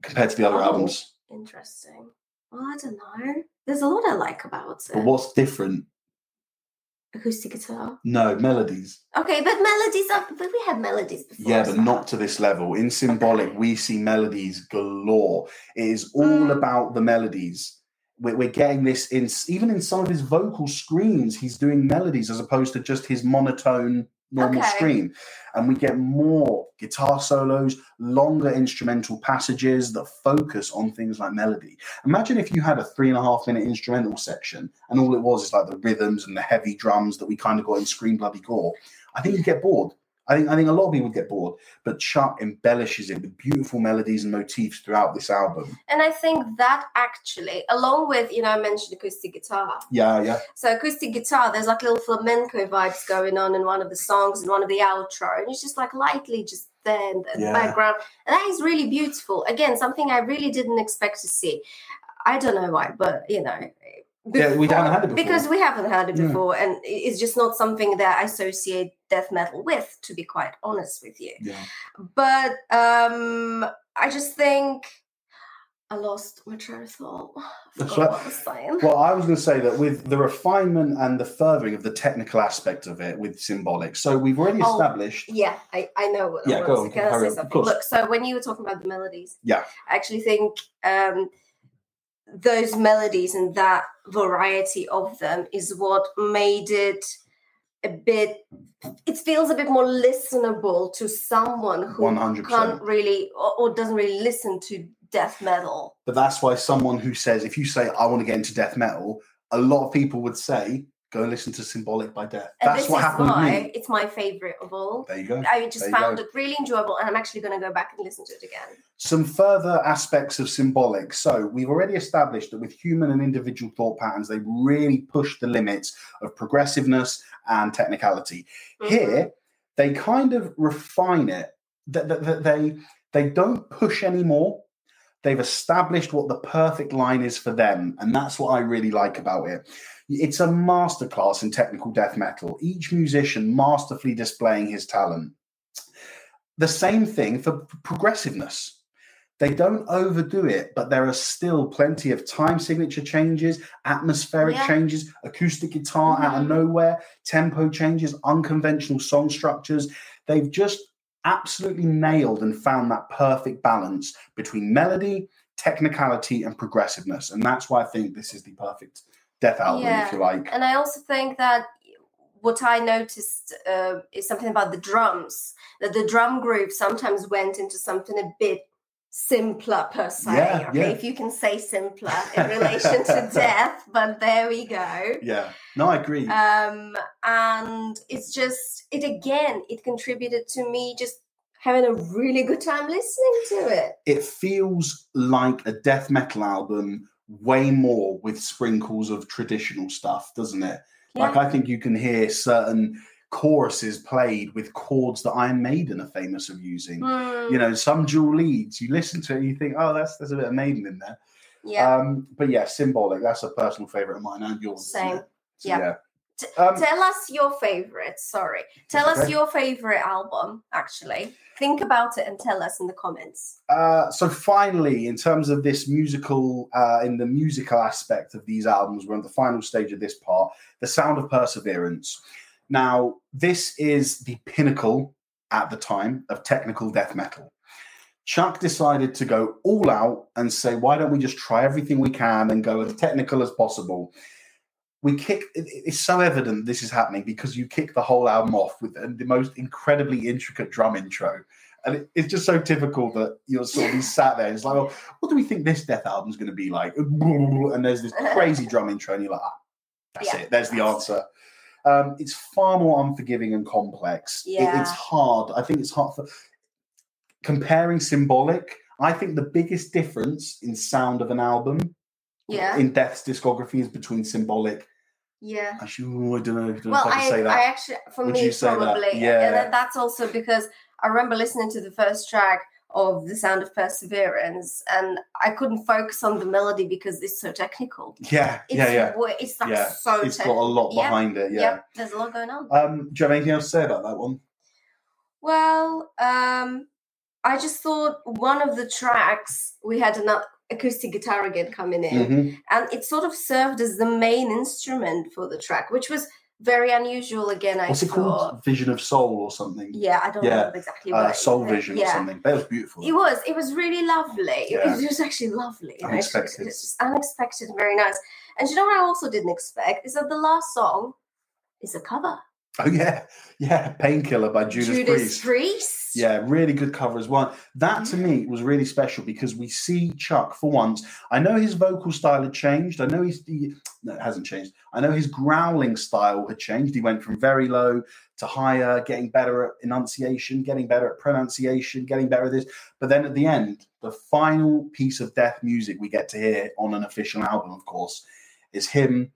[SPEAKER 1] compared to the other
[SPEAKER 2] Oh.
[SPEAKER 1] albums.
[SPEAKER 2] Interesting. Well, I don't know. There's a lot I like about it.
[SPEAKER 1] But
[SPEAKER 2] it.
[SPEAKER 1] what's different?
[SPEAKER 2] Acoustic guitar.
[SPEAKER 1] No, melodies.
[SPEAKER 2] Okay, but melodies are. But we had melodies before.
[SPEAKER 1] Yeah,
[SPEAKER 2] so-
[SPEAKER 1] but not to this level. In Symbolic,
[SPEAKER 2] Okay.
[SPEAKER 1] we see melodies galore. It is all
[SPEAKER 2] Mm.
[SPEAKER 1] about the melodies. We're, we're getting this in even in some of his vocal screens. He's doing melodies as opposed to just his monotone normal
[SPEAKER 2] Okay.
[SPEAKER 1] screen, and we get more guitar solos, longer instrumental passages that focus on things like melody. Imagine if you had a three and a half minute instrumental section, and all it was is like the rhythms and the heavy drums that we kind of got in Scream Bloody Gore. I think you'd get bored. I think I think a lot of people would get bored, but Chuck embellishes it with beautiful melodies and motifs throughout this album.
[SPEAKER 2] And I think that actually, along with you know, I mentioned acoustic guitar.
[SPEAKER 1] Yeah, yeah,
[SPEAKER 2] So acoustic guitar, there's like little flamenco vibes going on in one of the songs and one of the outro, and it's just like lightly just there in the
[SPEAKER 1] Yeah.
[SPEAKER 2] background, and that is really beautiful. Again, something I really didn't expect to see. I don't know why, but you know.
[SPEAKER 1] Yeah, we haven't had it before.
[SPEAKER 2] because we haven't had it
[SPEAKER 1] Yeah.
[SPEAKER 2] before, and it's just not something that I associate death metal with, to be quite honest with you.
[SPEAKER 1] yeah.
[SPEAKER 2] But um I just think I lost my train of thought.
[SPEAKER 1] That's right.
[SPEAKER 2] I.
[SPEAKER 1] Well, I was going to say that with the refinement and the furthering of the technical aspect of it with symbolic. So we've already
[SPEAKER 2] Oh,
[SPEAKER 1] established.
[SPEAKER 2] Yeah, I, I know what
[SPEAKER 1] Yeah, go on,
[SPEAKER 2] Can I say something? Look, so when you were talking about the melodies,
[SPEAKER 1] Yeah.
[SPEAKER 2] I actually think um those melodies and that variety of them is what made it a bit it feels a bit more listenable to someone who
[SPEAKER 1] 100%.
[SPEAKER 2] can't really or, or doesn't really listen to death metal.
[SPEAKER 1] But that's why someone who says, if you say, I want to get into death metal, a lot of people would say, go listen to Symbolic by Death.
[SPEAKER 2] And
[SPEAKER 1] That's
[SPEAKER 2] this
[SPEAKER 1] what
[SPEAKER 2] is
[SPEAKER 1] happened
[SPEAKER 2] why it's my favorite of all.
[SPEAKER 1] There you go.
[SPEAKER 2] I just found
[SPEAKER 1] go.
[SPEAKER 2] it really enjoyable, and I'm actually going to go back and listen to it again.
[SPEAKER 1] Some further aspects of symbolic. So, we've already established that with human and individual thought patterns, they really push the limits of progressiveness and technicality.
[SPEAKER 2] Mhm.
[SPEAKER 1] Here, they kind of refine it. That that- that they they don't push anymore. They've established what the perfect line is for them, and that's what I really like about it. It's a masterclass in technical death metal. Each musician masterfully displaying his talent. The same thing for progressiveness. They don't overdo it, but there are still plenty of time signature changes, atmospheric
[SPEAKER 2] Yeah.
[SPEAKER 1] changes, acoustic guitar out of
[SPEAKER 2] Mhm.
[SPEAKER 1] nowhere, tempo changes, unconventional song structures. They've just absolutely nailed and found that perfect balance between melody, technicality, and progressiveness. And that's why I think this is the perfect death album,
[SPEAKER 2] Yeah.
[SPEAKER 1] if you like.
[SPEAKER 2] And I also think that what I noticed uh, is something about the drums, that the drum groove sometimes went into something a bit simpler per se.
[SPEAKER 1] Yeah,
[SPEAKER 2] okay,
[SPEAKER 1] yeah.
[SPEAKER 2] if you can say simpler in relation to death, but there we go.
[SPEAKER 1] Yeah, no, I agree.
[SPEAKER 2] um and it's just it again it contributed to me just having a really good time listening to it
[SPEAKER 1] it feels like a death metal album way more with sprinkles of traditional stuff, doesn't it? Like I think you can hear certain choruses played with chords that Iron Maiden are famous of using.
[SPEAKER 2] Hmm,
[SPEAKER 1] You know, some dual leads. You listen to it, and you think, "Oh, that's there's a bit of Maiden in there."
[SPEAKER 2] yeah
[SPEAKER 1] Um, but yeah, symbolic. That's a personal favorite of mine and yours.
[SPEAKER 2] Same.
[SPEAKER 1] So,
[SPEAKER 2] Yeah.
[SPEAKER 1] yeah.
[SPEAKER 2] T-
[SPEAKER 1] Um,
[SPEAKER 2] tell us your favorite sorry tell us your favorite album actually think about it and tell us in the comments
[SPEAKER 1] Uh, so finally, in terms of this musical, uh, in the musical aspect of these albums, we're on the final stage of this part, "The Sound of Perseverance." Now, this is the pinnacle at the time of technical death metal. Chuck decided to go all out and say, "Why don't we just try everything we can and go as technical as possible?" We kick. It's so evident this is happening because you kick the whole album off with the most incredibly intricate drum intro and it, it's just so typical that you're sort of sat there. And it's like, well, what do we think this death album's going to be like? And there's this crazy drum intro, and you're like, ah, that's
[SPEAKER 2] Yeah,
[SPEAKER 1] it. There's the answer. Um, it's far more unforgiving and complex. It-
[SPEAKER 2] Yeah.
[SPEAKER 1] it's hard. I think it's hard for comparing symbolic. I think the biggest difference in sound of an album
[SPEAKER 2] yeah
[SPEAKER 1] in Death's discography is between symbolic
[SPEAKER 2] Yeah.
[SPEAKER 1] Actually, I don't know, I don't know
[SPEAKER 2] Well,
[SPEAKER 1] if I
[SPEAKER 2] I,
[SPEAKER 1] say that.
[SPEAKER 2] I actually, for
[SPEAKER 1] Would
[SPEAKER 2] me,
[SPEAKER 1] you say that?
[SPEAKER 2] probably,
[SPEAKER 1] Yeah.
[SPEAKER 2] and that's also because I remember listening to the first track of The Sound of Perseverance, and I couldn't focus on the melody because it's so technical.
[SPEAKER 1] yeah,
[SPEAKER 2] It's,
[SPEAKER 1] yeah, yeah.
[SPEAKER 2] It's like
[SPEAKER 1] Yeah,
[SPEAKER 2] so.
[SPEAKER 1] It's got a
[SPEAKER 2] technical.
[SPEAKER 1] lot
[SPEAKER 2] Yeah,
[SPEAKER 1] behind it. Yeah.
[SPEAKER 2] yeah, there's a lot going on.
[SPEAKER 1] Um, do you have anything else to say about that one?
[SPEAKER 2] Well, um, I just thought one of the tracks we had an acoustic guitar again coming in,
[SPEAKER 1] Mhm.
[SPEAKER 2] and it sort of served as the main instrument for the track, which was very unusual. Again, I
[SPEAKER 1] What's it
[SPEAKER 2] thought.
[SPEAKER 1] called? Vision of Soul or something?
[SPEAKER 2] Yeah, I don't
[SPEAKER 1] Yeah,
[SPEAKER 2] remember exactly what
[SPEAKER 1] Uh, Soul
[SPEAKER 2] was.
[SPEAKER 1] Vision or something. That was beautiful.
[SPEAKER 2] It was. It was really lovely. It-
[SPEAKER 1] Yeah.
[SPEAKER 2] It was actually lovely. you know, It's,
[SPEAKER 1] Unexpected.
[SPEAKER 2] it's just unexpected and very nice. And you know what I also didn't expect is that the last song is a cover.
[SPEAKER 1] Oh yeah, yeah. Painkiller by Judas,
[SPEAKER 2] Judas
[SPEAKER 1] Priest.
[SPEAKER 2] Priest.
[SPEAKER 1] Yeah, really good cover as well. That to me was really special because we see Chuck for once. I know his vocal style had changed. I know he's he, no, it hasn't changed. I know his growling style had changed. He went from very low to higher, getting better at enunciation, getting better at pronunciation, getting better at this. But then at the end, the final piece of death music we get to hear on an official album, of course, is him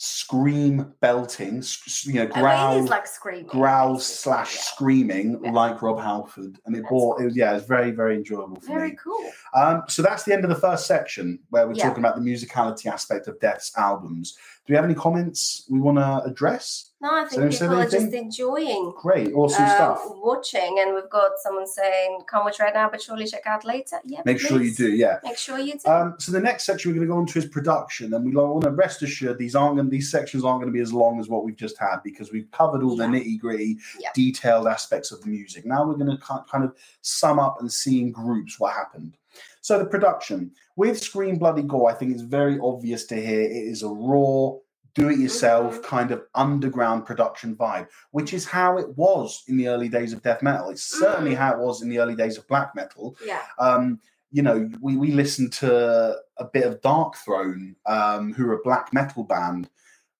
[SPEAKER 1] scream belting, you know,
[SPEAKER 2] I mean,
[SPEAKER 1] growl
[SPEAKER 2] like screaming.
[SPEAKER 1] growls slash
[SPEAKER 2] yeah.
[SPEAKER 1] screaming
[SPEAKER 2] Yeah.
[SPEAKER 1] like Rob Halford, and it
[SPEAKER 2] That's
[SPEAKER 1] brought
[SPEAKER 2] fun.
[SPEAKER 1] it was yeah, it was very very enjoyable for
[SPEAKER 2] Very
[SPEAKER 1] me.
[SPEAKER 2] Very cool.
[SPEAKER 1] Um, so that's the end of the first section where we're
[SPEAKER 2] Yeah.
[SPEAKER 1] talking about the musicality aspect of Death's albums. Do we have any comments we want to address?
[SPEAKER 2] No, I think
[SPEAKER 1] have you said
[SPEAKER 2] people are just enjoying
[SPEAKER 1] Great, awesome
[SPEAKER 2] uh,
[SPEAKER 1] stuff.
[SPEAKER 2] watching, and we've got someone saying, "Can't watch right now, but surely check out later." Yeah,
[SPEAKER 1] Make sure you do, yeah.
[SPEAKER 2] Make sure you do.
[SPEAKER 1] Um, so the next section we're going to go on to is production, and we want to rest assured these aren't going, these sections aren't going to be as long as what we've just had because we've covered all the nitty gritty,
[SPEAKER 2] Yeah.
[SPEAKER 1] detailed aspects of the music. Now we're going to kind of sum up and see in groups what happened. So the production with Scream Bloody Gore, I think it's very obvious to hear it is a raw, do-it-yourself
[SPEAKER 2] Mhm.
[SPEAKER 1] kind of underground production vibe, which is how it was in the early days of death metal. It's certainly
[SPEAKER 2] Mm.
[SPEAKER 1] how it was in the early days of black metal
[SPEAKER 2] yeah.
[SPEAKER 1] um, you know, we, we listened to a bit of Darkthrone, um, who are a black metal band,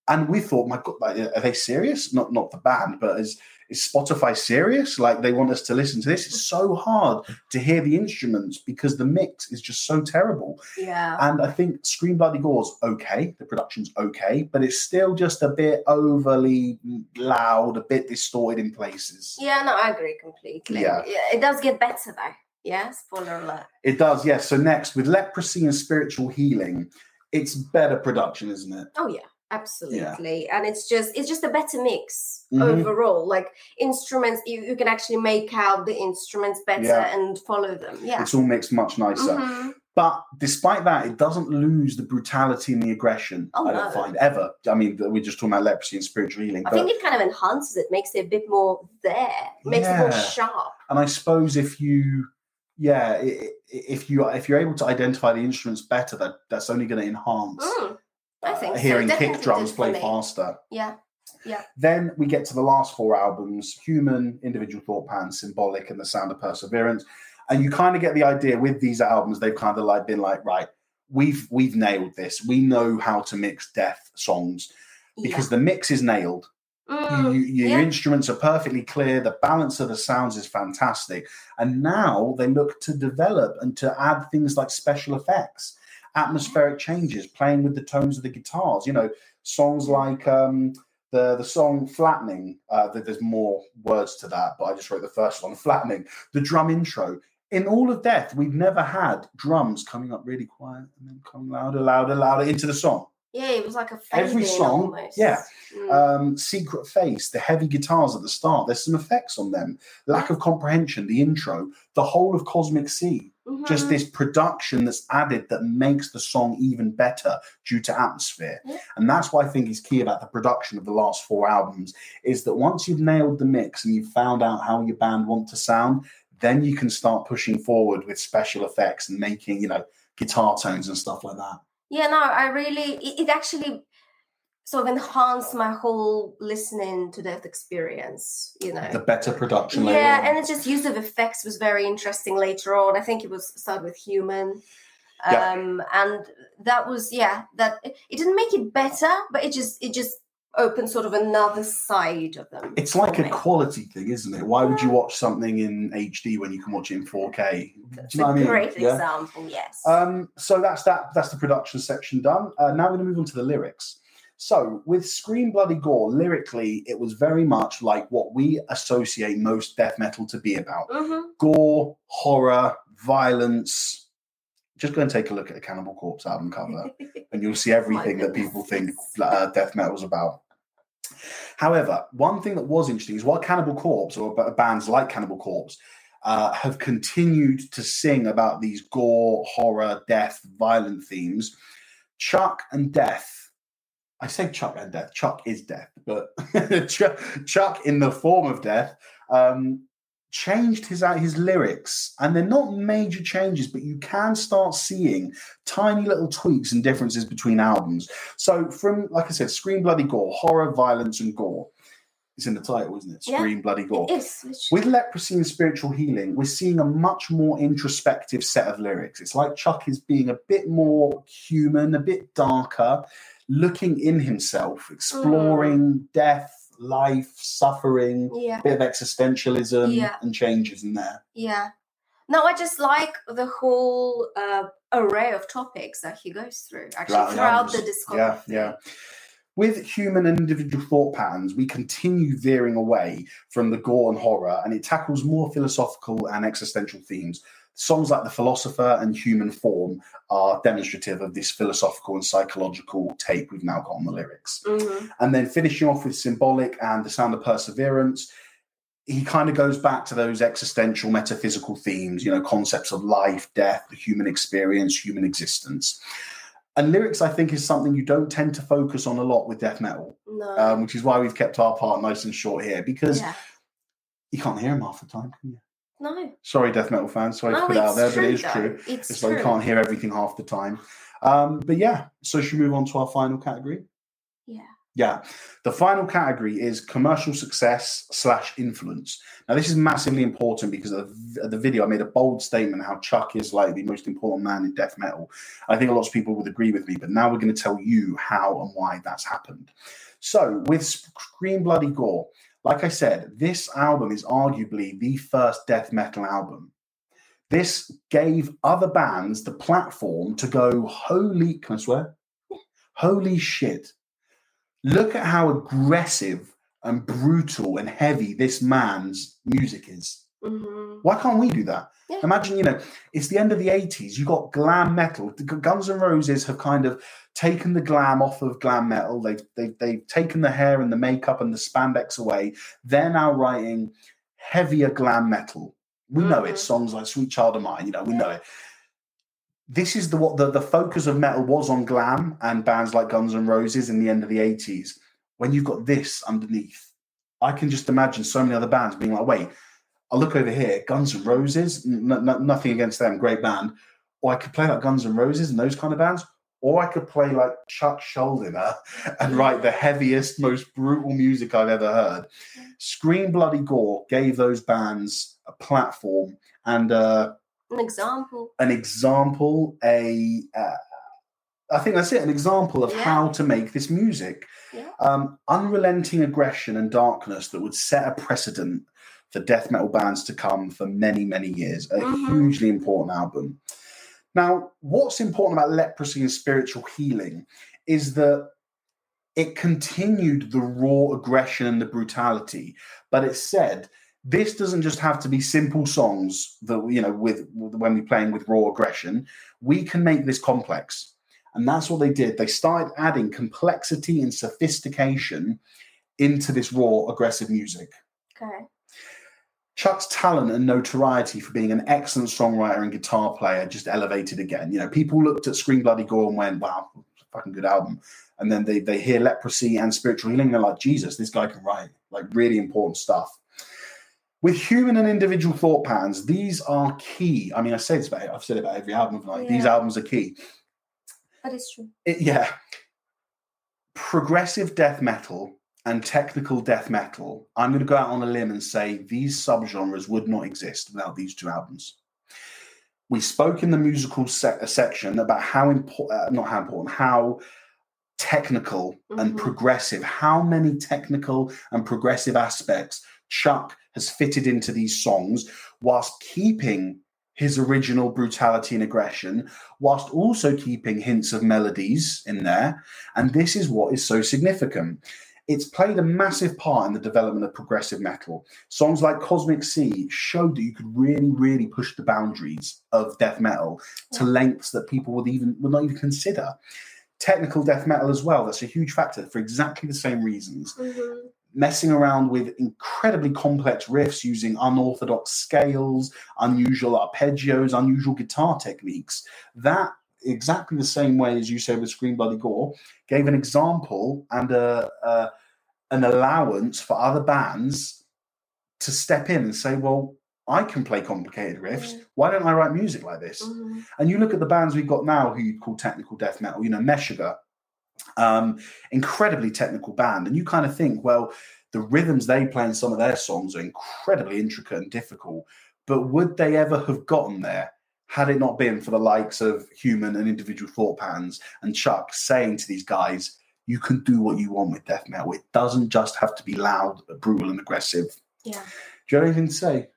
[SPEAKER 1] and we thought, my God, are they serious? Not not the band, but is is Spotify serious? Like they want us to listen to this? It's so hard to hear the instruments because the mix is just so terrible.
[SPEAKER 2] Yeah.
[SPEAKER 1] And I think Scream Bloody Gore's okay, the production's okay, but it's still just a bit overly loud, a bit distorted in places.
[SPEAKER 2] Yeah, no, I agree completely.
[SPEAKER 1] Yeah.
[SPEAKER 2] it does get better though. Yeah, spoiler alert.
[SPEAKER 1] It does, yes. So next, with leprosy and spiritual healing, it's better production, isn't it?
[SPEAKER 2] Oh yeah, absolutely. And it's just it's just a better mix
[SPEAKER 1] Mhm.
[SPEAKER 2] overall. Like instruments, you, you can actually make out the instruments better
[SPEAKER 1] Yeah.
[SPEAKER 2] and follow them. Yeah.
[SPEAKER 1] It's all mixed much nicer.
[SPEAKER 2] Mhm.
[SPEAKER 1] But despite that, it doesn't lose the brutality and the aggression.
[SPEAKER 2] Oh,
[SPEAKER 1] I don't
[SPEAKER 2] no.
[SPEAKER 1] find ever. I mean, we're just talking about leprosy and spiritual healing.
[SPEAKER 2] I think it kind of enhances it, makes it a bit more there, makes it more sharp.
[SPEAKER 1] and I suppose if you, yeah, if you if you're able to identify the instruments better, that that's only going to enhance
[SPEAKER 2] Mm, think so.
[SPEAKER 1] hearing
[SPEAKER 2] Definitely
[SPEAKER 1] kick drums play faster.
[SPEAKER 2] Yeah. Yeah.
[SPEAKER 1] Then we get to the last four albums Human, Individual Thought Pan, Symbolic, and The Sound of Perseverance. And you kind of get the idea with these albums, they've kind of like been like, right, we've we've nailed this. We know how to mix death songs because the mix is nailed.
[SPEAKER 2] yeah.
[SPEAKER 1] You,
[SPEAKER 2] Mm,
[SPEAKER 1] you, your
[SPEAKER 2] yeah.
[SPEAKER 1] instruments are perfectly clear. The balance of the sounds is fantastic. And now they look to develop and to add things like special effects, atmospheric changes, playing with the tones of the guitars. You know, songs like um, the the song "Flattening." Uh, there's more words to that, but I just wrote the first one, "Flattening." The drum intro. In all of Death, we've never had drums coming up really quiet and then coming louder, louder, louder into the song.
[SPEAKER 2] Yeah, it was like a
[SPEAKER 1] Every song,
[SPEAKER 2] almost.
[SPEAKER 1] yeah.
[SPEAKER 2] Mm.
[SPEAKER 1] um, secret face, the heavy guitars at the start. There's some effects on them. Lack of comprehension, the intro, the whole of Cosmic Sea. Just
[SPEAKER 2] Mhm.
[SPEAKER 1] this production that's added that makes the song even better due to atmosphere.
[SPEAKER 2] Yeah.
[SPEAKER 1] And that's what I think is key about the production of the last four albums is that once you've nailed the mix and you've found out how your band want to sound, then you can start pushing forward with special effects and making, you know, guitar tones and stuff like that.
[SPEAKER 2] Yeah, no, I really it, it actually sort of enhanced my whole listening to death experience, you know.
[SPEAKER 1] The better production later
[SPEAKER 2] yeah, and it's just use of effects was very interesting later on. I think it was started with human.
[SPEAKER 1] Yeah.
[SPEAKER 2] Um and that was yeah, that it, it didn't make it better, but it just it just opened sort of another side of them.
[SPEAKER 1] It's like a quality thing, isn't it? Why would you watch something in HD when you can watch it in 4K? Do you know
[SPEAKER 2] a
[SPEAKER 1] what I mean?
[SPEAKER 2] great
[SPEAKER 1] Yeah.
[SPEAKER 2] example, yes.
[SPEAKER 1] Um, so that's that. That's the production section done. Uh, now we're going to move on to the lyrics. So, with Scream Bloody Gore, lyrically, it was very much like what we associate most death metal to be about
[SPEAKER 2] Mm-hmm.
[SPEAKER 1] gore, horror, violence. Just go and take a look at the Cannibal Corpse album cover, and you'll see everything that people think uh, death metal is about. However, one thing that was interesting is while Cannibal Corpse or bands like Cannibal Corpse uh, have continued to sing about these gore, horror, death, violent themes, Chuck and Death. I say Chuck and Death. Chuck is death, but Chuck, in the form of death um, changed his uh, his lyrics, and they're not major changes, but you can start seeing tiny little tweaks and differences between albums. So, from like I said, Scream Bloody Gore, horror, violence, and gore. It's in the title, isn't it?
[SPEAKER 2] Yeah.
[SPEAKER 1] Scream Bloody Gore. With leprosy and spiritual healing, we're seeing a much more introspective set of lyrics. It's like Chuck is being a bit more human, a bit darker, looking in himself, exploring death, life, suffering,
[SPEAKER 2] yeah.
[SPEAKER 1] a bit of existentialism
[SPEAKER 2] Yeah.
[SPEAKER 1] and changes in there.
[SPEAKER 2] Yeah. No, I just like the whole uh, array of topics that he goes through actually
[SPEAKER 1] Throughout
[SPEAKER 2] throughout,
[SPEAKER 1] the albums. Yeah, yeah. With human and individual thought patterns, we continue veering away from the gore and horror, and it tackles more philosophical and existential themes. Songs like The Philosopher and Human Form are demonstrative of this philosophical and psychological take we've now got on the lyrics.
[SPEAKER 2] Mhm.
[SPEAKER 1] And then finishing off with Symbolic and The Sound of Perseverance, he kind of goes back to those existential, metaphysical themes, you know, concepts of life, death, the human experience, human existence. And lyrics, I think, is something you don't tend to focus on a lot with death metal,
[SPEAKER 2] No.
[SPEAKER 1] um, which is why we've kept our part nice and short here because
[SPEAKER 2] yeah.
[SPEAKER 1] you can't hear them half the time, can you?
[SPEAKER 2] No.
[SPEAKER 1] Sorry, death metal fans. Sorry
[SPEAKER 2] no,
[SPEAKER 1] to put it out there,
[SPEAKER 2] true,
[SPEAKER 1] but it is
[SPEAKER 2] though.
[SPEAKER 1] true.
[SPEAKER 2] It's,
[SPEAKER 1] It's
[SPEAKER 2] true.
[SPEAKER 1] like you can't hear everything half the time. Um, but yeah, so should we move on to our final category?
[SPEAKER 2] Yeah.
[SPEAKER 1] Yeah. The final category is commercial success slash influence. Now, this is massively important because of the, the video, I made a bold statement how Chuck is like the most important man in death metal. I think a lot of people would agree with me, but now we're going to tell you how and why that's happened. So, with Scream Bloody Gore, like I said, this album is arguably the first death metal album. This gave other bands the platform to go, holy, can I swear? Holy shit. Look at how aggressive and brutal and heavy this man's music is.
[SPEAKER 2] Mhm.
[SPEAKER 1] Why can't we do that?
[SPEAKER 2] Yeah.
[SPEAKER 1] Imagine, you know, it's the end of the 80s. You've got glam metal. The Guns N' Roses have kind of taken the glam off of glam metal. They've, they've, they've taken the hair and the makeup and the spandex away. They're now writing heavier glam metal. We know it.
[SPEAKER 2] Mhm.
[SPEAKER 1] Songs like Sweet Child of Mine, you know, we know it. This is the what the, the focus of metal was on glam and bands like Guns N' Roses in the end of the 80s. When you've got this underneath, I can just imagine so many other bands being like, wait, I look over here, Guns N' Roses, n- n- nothing against them, great band. Or I could play like Guns N' Roses and those kind of bands. Or I could play like Chuck Schuldiner and write the heaviest, most brutal music I've ever heard. Scream Bloody Gore gave those bands a platform and uh,
[SPEAKER 2] An example.
[SPEAKER 1] an example, a uh, I think that's it, an example of
[SPEAKER 2] Yeah.
[SPEAKER 1] how to make this music.
[SPEAKER 2] Yeah.
[SPEAKER 1] Um, unrelenting aggression and darkness that would set a precedent for death metal bands to come for many, many years. A
[SPEAKER 2] Mhm.
[SPEAKER 1] hugely important album. Now, what's important about leprosy and spiritual healing is that it continued the raw aggression and the brutality, but it said this doesn't just have to be simple songs that you know with, with when we're playing with raw aggression. We can make this complex, and that's what they did. They started adding complexity and sophistication into this raw aggressive music.
[SPEAKER 2] Okay.
[SPEAKER 1] Chuck's talent and notoriety for being an excellent songwriter and guitar player just elevated again. You know, people looked at Scream Bloody Gore and went, wow, fucking good album. And then they, they hear leprosy and spiritual healing. And they're like, Jesus, this guy can write like really important stuff. With human and individual thought patterns, these are key. I mean, I say this about I've said it about every album. Like these albums are key.
[SPEAKER 2] That is true.
[SPEAKER 1] It, yeah. Progressive death metal and technical death metal, I'm going to go out on a limb and say these subgenres would not exist without these two albums. We spoke in the musical se- section about how important, uh, not how important, how technical and
[SPEAKER 2] Mhm.
[SPEAKER 1] progressive, how many technical and progressive aspects Chuck has fitted into these songs whilst keeping his original brutality and aggression, whilst also keeping hints of melodies in there. And this is what is so significant. It's played a massive part in the development of progressive metal. Songs like Cosmic Sea showed that you could really, really push the boundaries of death metal to lengths that people would even would not even consider. Technical death metal as well. That's a huge factor for exactly the same reasons
[SPEAKER 2] Mhm.
[SPEAKER 1] messing around with incredibly complex riffs using unorthodox scales, unusual arpeggios, unusual guitar techniques. That exactly the same way as you say with Scream Bloody Gore gave an example and a, a an allowance for other bands to step in and say, well. I can play complicated riffs.
[SPEAKER 2] Yeah.
[SPEAKER 1] Why don't I write music like this?
[SPEAKER 2] Mhm.
[SPEAKER 1] And you look at the bands we've got now who you'd call technical death metal, you know, Meshuggah, um, incredibly technical band. And you kind of think, well, the rhythms they play in some of their songs are incredibly intricate and difficult. But would they ever have gotten there had it not been for the likes of human and individual thought patterns and Chuck saying to these guys, you can do what you want with death metal. It doesn't just have to be loud, brutal, and aggressive.
[SPEAKER 2] Yeah.
[SPEAKER 1] Do you have anything to say?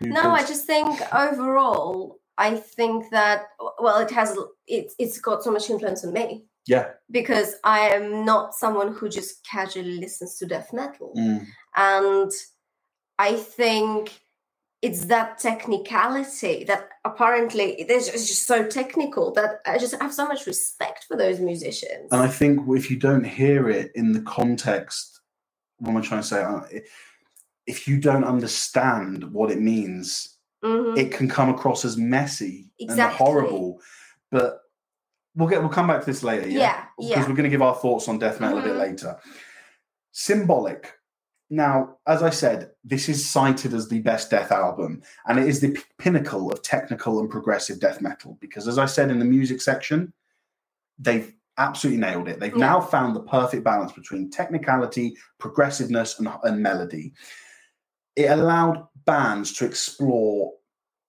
[SPEAKER 2] No, I just think overall, I think that well, it has it's it's got so much influence on me
[SPEAKER 1] Yeah.
[SPEAKER 2] because I am not someone who just casually listens to death metal,
[SPEAKER 1] Mm.
[SPEAKER 2] and I think it's that technicality that apparently it's just, just so technical that I just have so much respect for those musicians.
[SPEAKER 1] And I think if you don't hear it in the context, what am I trying to say? Uh, If you don't understand what it means,
[SPEAKER 2] Mhm.
[SPEAKER 1] it can come across as messy and horrible. But we'll get we'll come back to this later. Yeah,
[SPEAKER 2] Yeah,
[SPEAKER 1] because
[SPEAKER 2] yeah.
[SPEAKER 1] we're going to give our thoughts on death metal a bit
[SPEAKER 2] Mhm.
[SPEAKER 1] later. Symbolic. Now, as I said, this is cited as the best death album, and it is the p- pinnacle of technical and progressive death metal. Because, as I said in the music section, they've absolutely nailed it. They've
[SPEAKER 2] Yeah.
[SPEAKER 1] now found the perfect balance between technicality, progressiveness, and, and melody. It allowed bands to explore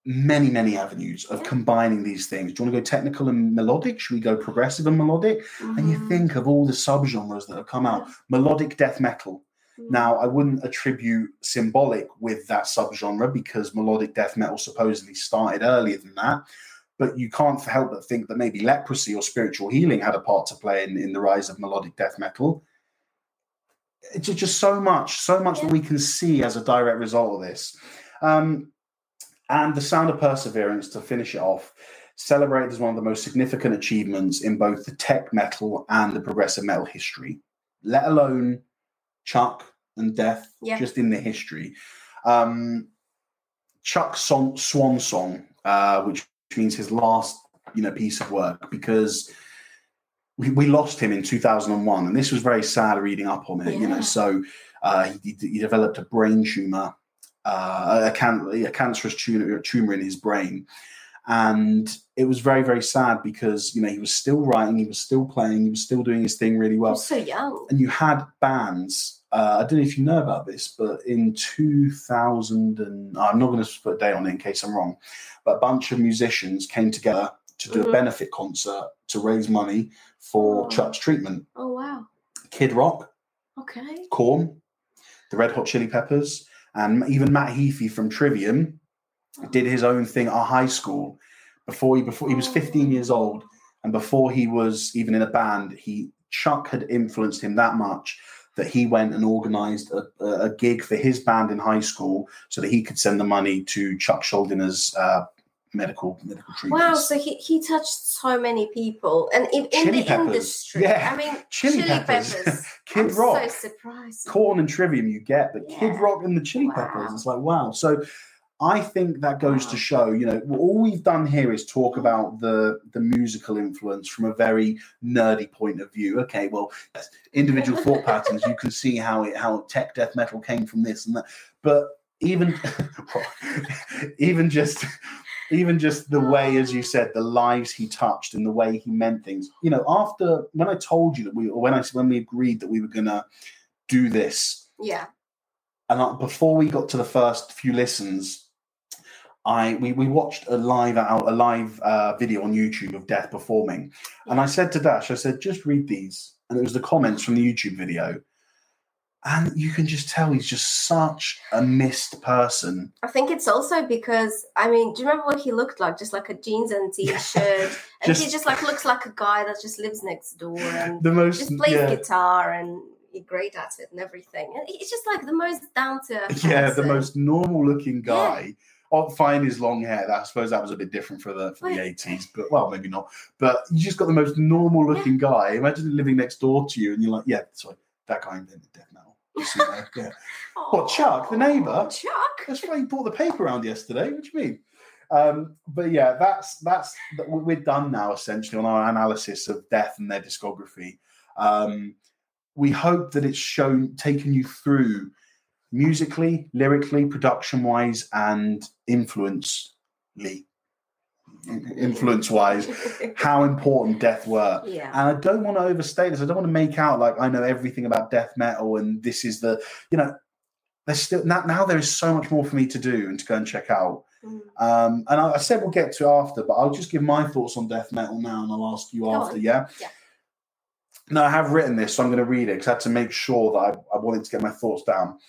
[SPEAKER 1] many, many avenues of combining these things. Do you want to go technical and melodic? Should we go progressive and melodic? And you
[SPEAKER 2] Mhm.
[SPEAKER 1] think of all the subgenres that have come out. Melodic death metal.
[SPEAKER 2] Mhm.
[SPEAKER 1] Now, I wouldn't attribute symbolic with that subgenre because melodic death metal supposedly started earlier than that. But you can't help but think that maybe leprosy or spiritual healing had a part to play in, in the rise of melodic death metal. It's just so much, so much that we can see as a direct result of this. Um, and the Sound of Perseverance, to finish it off, celebrated as one of the most significant achievements in both the tech metal and the progressive metal history, let alone Chuck and Death,
[SPEAKER 2] Yeah.
[SPEAKER 1] just in the history. Um, Chuck's son, swan song, uh, which means his last, you know, piece of work, because we, we lost him in 2001, and this was very sad reading up on it. You know, so uh, he, he developed a brain tumor, uh, a, can, a cancerous tumor, tumor in his brain, and it was very very sad because you know he was still writing, he was still playing, he was still doing his thing really well
[SPEAKER 2] so young.
[SPEAKER 1] and you had bands. Uh, I don't know if you know about this, but in 2000, and I'm not going to put a date on it in case I'm wrong, but a bunch of musicians came together to do a
[SPEAKER 2] Mhm.
[SPEAKER 1] benefit concert to raise money for
[SPEAKER 2] Oh.
[SPEAKER 1] Chuck's treatment.
[SPEAKER 2] Oh wow.
[SPEAKER 1] Kid Rock,
[SPEAKER 2] Okay.
[SPEAKER 1] Korn the Red Hot Chili Peppers, and even Matt Heafy from Trivium did his own thing at high school before he before he was 15 years old and before he was even in a band he chuck had influenced him that much that he went and organized a, a gig for his band in high school so that he could send the money to chuck Schuldiner's uh, medical medical treatments
[SPEAKER 2] Wow, so he, he touched so many people and in, in the
[SPEAKER 1] Peppers.
[SPEAKER 2] industry.
[SPEAKER 1] Yeah,
[SPEAKER 2] I mean
[SPEAKER 1] Chili
[SPEAKER 2] Chili,
[SPEAKER 1] Peppers.
[SPEAKER 2] Peppers.
[SPEAKER 1] Kid
[SPEAKER 2] I'm
[SPEAKER 1] Rock.
[SPEAKER 2] so surprised.
[SPEAKER 1] Korn and trivium you get but kid rock and the chili peppers it's like wow so i think that goes to show you know all we've done here is talk about the the musical influence from a very nerdy point of view. Okay well individual thought patterns you can see how it how tech death metal came from this and that. But even even just even just the way as you said the lives he touched and the way he meant things. You know after when i told you that we or when i when we agreed that we were gonna do this
[SPEAKER 2] Yeah.
[SPEAKER 1] and uh, before we got to the first few listens i we, we watched a live out a live uh, video on youtube of death performing and i said to dash i said just read these and it was the comments from the youtube video and you can just tell he's just such a missed person.
[SPEAKER 2] I think it's also because I mean, do you remember what he looked like? Just like a jeans and t-shirt, and
[SPEAKER 1] Just-
[SPEAKER 2] he just like looks like a guy that just lives next door and
[SPEAKER 1] The most
[SPEAKER 2] just plays
[SPEAKER 1] yeah,
[SPEAKER 2] guitar and he's great at it and everything. And he's just like the most down to earth.
[SPEAKER 1] yeah, the most normal looking guy. Oh, fine his long hair. That, I suppose that was a bit different for the for the eighties, but well, maybe not. But you just got the most normal looking guy. Imagine living next door to you, and you're like, yeah, sorry, that guy invented death metal. Yeah. What, Chuck, the neighbour?
[SPEAKER 2] Chuck.
[SPEAKER 1] That's why you brought the paper around yesterday. What do you mean? Um, but yeah, that's that's that- we're done now essentially on our analysis of Death and their discography. Um, we hope that it's shown taken you through musically, lyrically, production wise, and influencely, influence wise, how important Death were.
[SPEAKER 2] yeah.
[SPEAKER 1] And I don't want to overstate this. I don't want to make out like I know everything about death metal and this is the, you know, there's still now, now there is so much more for me to do and to go and check out.
[SPEAKER 2] Mm.
[SPEAKER 1] Um, and I, I said we'll get to after, but I'll just give my thoughts on death metal now and I'll ask you
[SPEAKER 2] Go
[SPEAKER 1] after. Yeah.
[SPEAKER 2] Yeah.
[SPEAKER 1] No, I have written this, so I'm going to read it because I had to make sure that I, I wanted to get my thoughts down.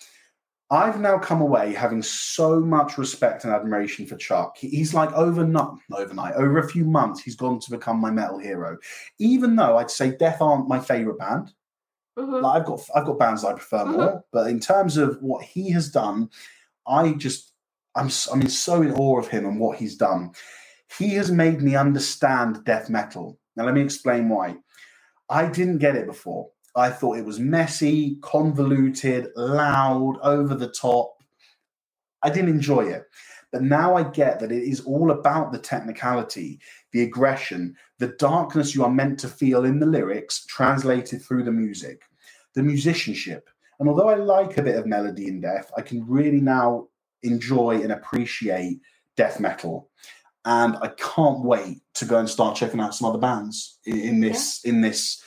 [SPEAKER 1] I've now come away having so much respect and admiration for Chuck. He's like overnight, overnight, over a few months, he's gone to become my metal hero. Even though I'd say Death aren't my favorite band,
[SPEAKER 2] Mhm.
[SPEAKER 1] like I've got I've got bands I prefer more, but in terms of what he has done, I just I'm I'm so in awe of him and what he's done. He has made me understand death metal. Now let me explain why. I didn't get it before. I thought it was messy, convoluted, loud, over the top. I didn't enjoy it. But now I get that it is all about the technicality, the aggression, the darkness you are meant to feel in the lyrics translated through the music, the musicianship. And although I like a bit of melody in death, I can really now enjoy and appreciate death metal. And I can't wait to go and start checking out some other bands in, in this in this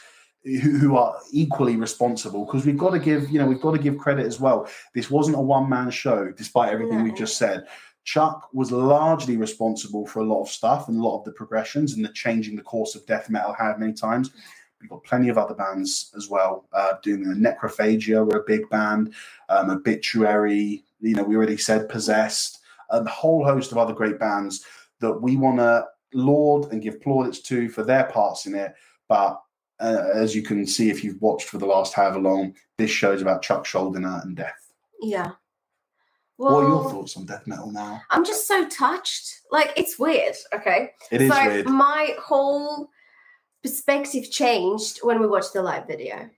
[SPEAKER 1] who, are equally responsible because we've got to give you know we've got to give credit as well. This wasn't a one man show, despite everything
[SPEAKER 2] No.
[SPEAKER 1] we've just said. Chuck was largely responsible for a lot of stuff and a lot of the progressions and the changing the course of death metal had many times. We've got plenty of other bands as well uh, doing the Necrophagia, were a big band, um, Obituary. You know, we already said Possessed, a whole host of other great bands that we want to laud and give plaudits to for their parts in it. But uh, as you can see, if you've watched for the last however long, this show's about Chuck Schuldiner and death.
[SPEAKER 2] Yeah.
[SPEAKER 1] what are your thoughts on death metal now?
[SPEAKER 2] I'm just so touched. Like it's weird. Okay.
[SPEAKER 1] It is
[SPEAKER 2] so
[SPEAKER 1] weird.
[SPEAKER 2] my whole perspective changed when we watched the live video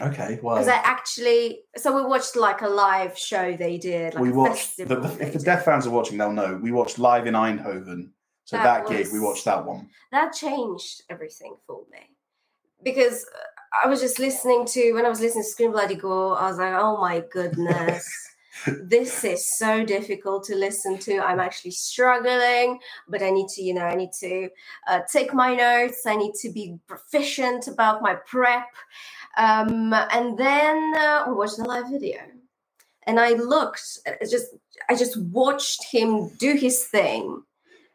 [SPEAKER 1] Okay, well,
[SPEAKER 2] because I actually so we watched like a live show they did. Like
[SPEAKER 1] we
[SPEAKER 2] a
[SPEAKER 1] watched. The, the, if the death fans are watching, they'll know. We watched live in Eindhoven. So that,
[SPEAKER 2] That
[SPEAKER 1] gig, we watched that one.
[SPEAKER 2] that changed everything for me because I was just listening to when I was listening to Scream Bloody Gore, I was like, oh my goodness. this is so difficult to listen to. I'm actually struggling, but I need to, you know, I need to uh, take my notes. I need to be proficient about my prep. Um, and then uh, we watched the live video, and I looked. Just, I just watched him do his thing,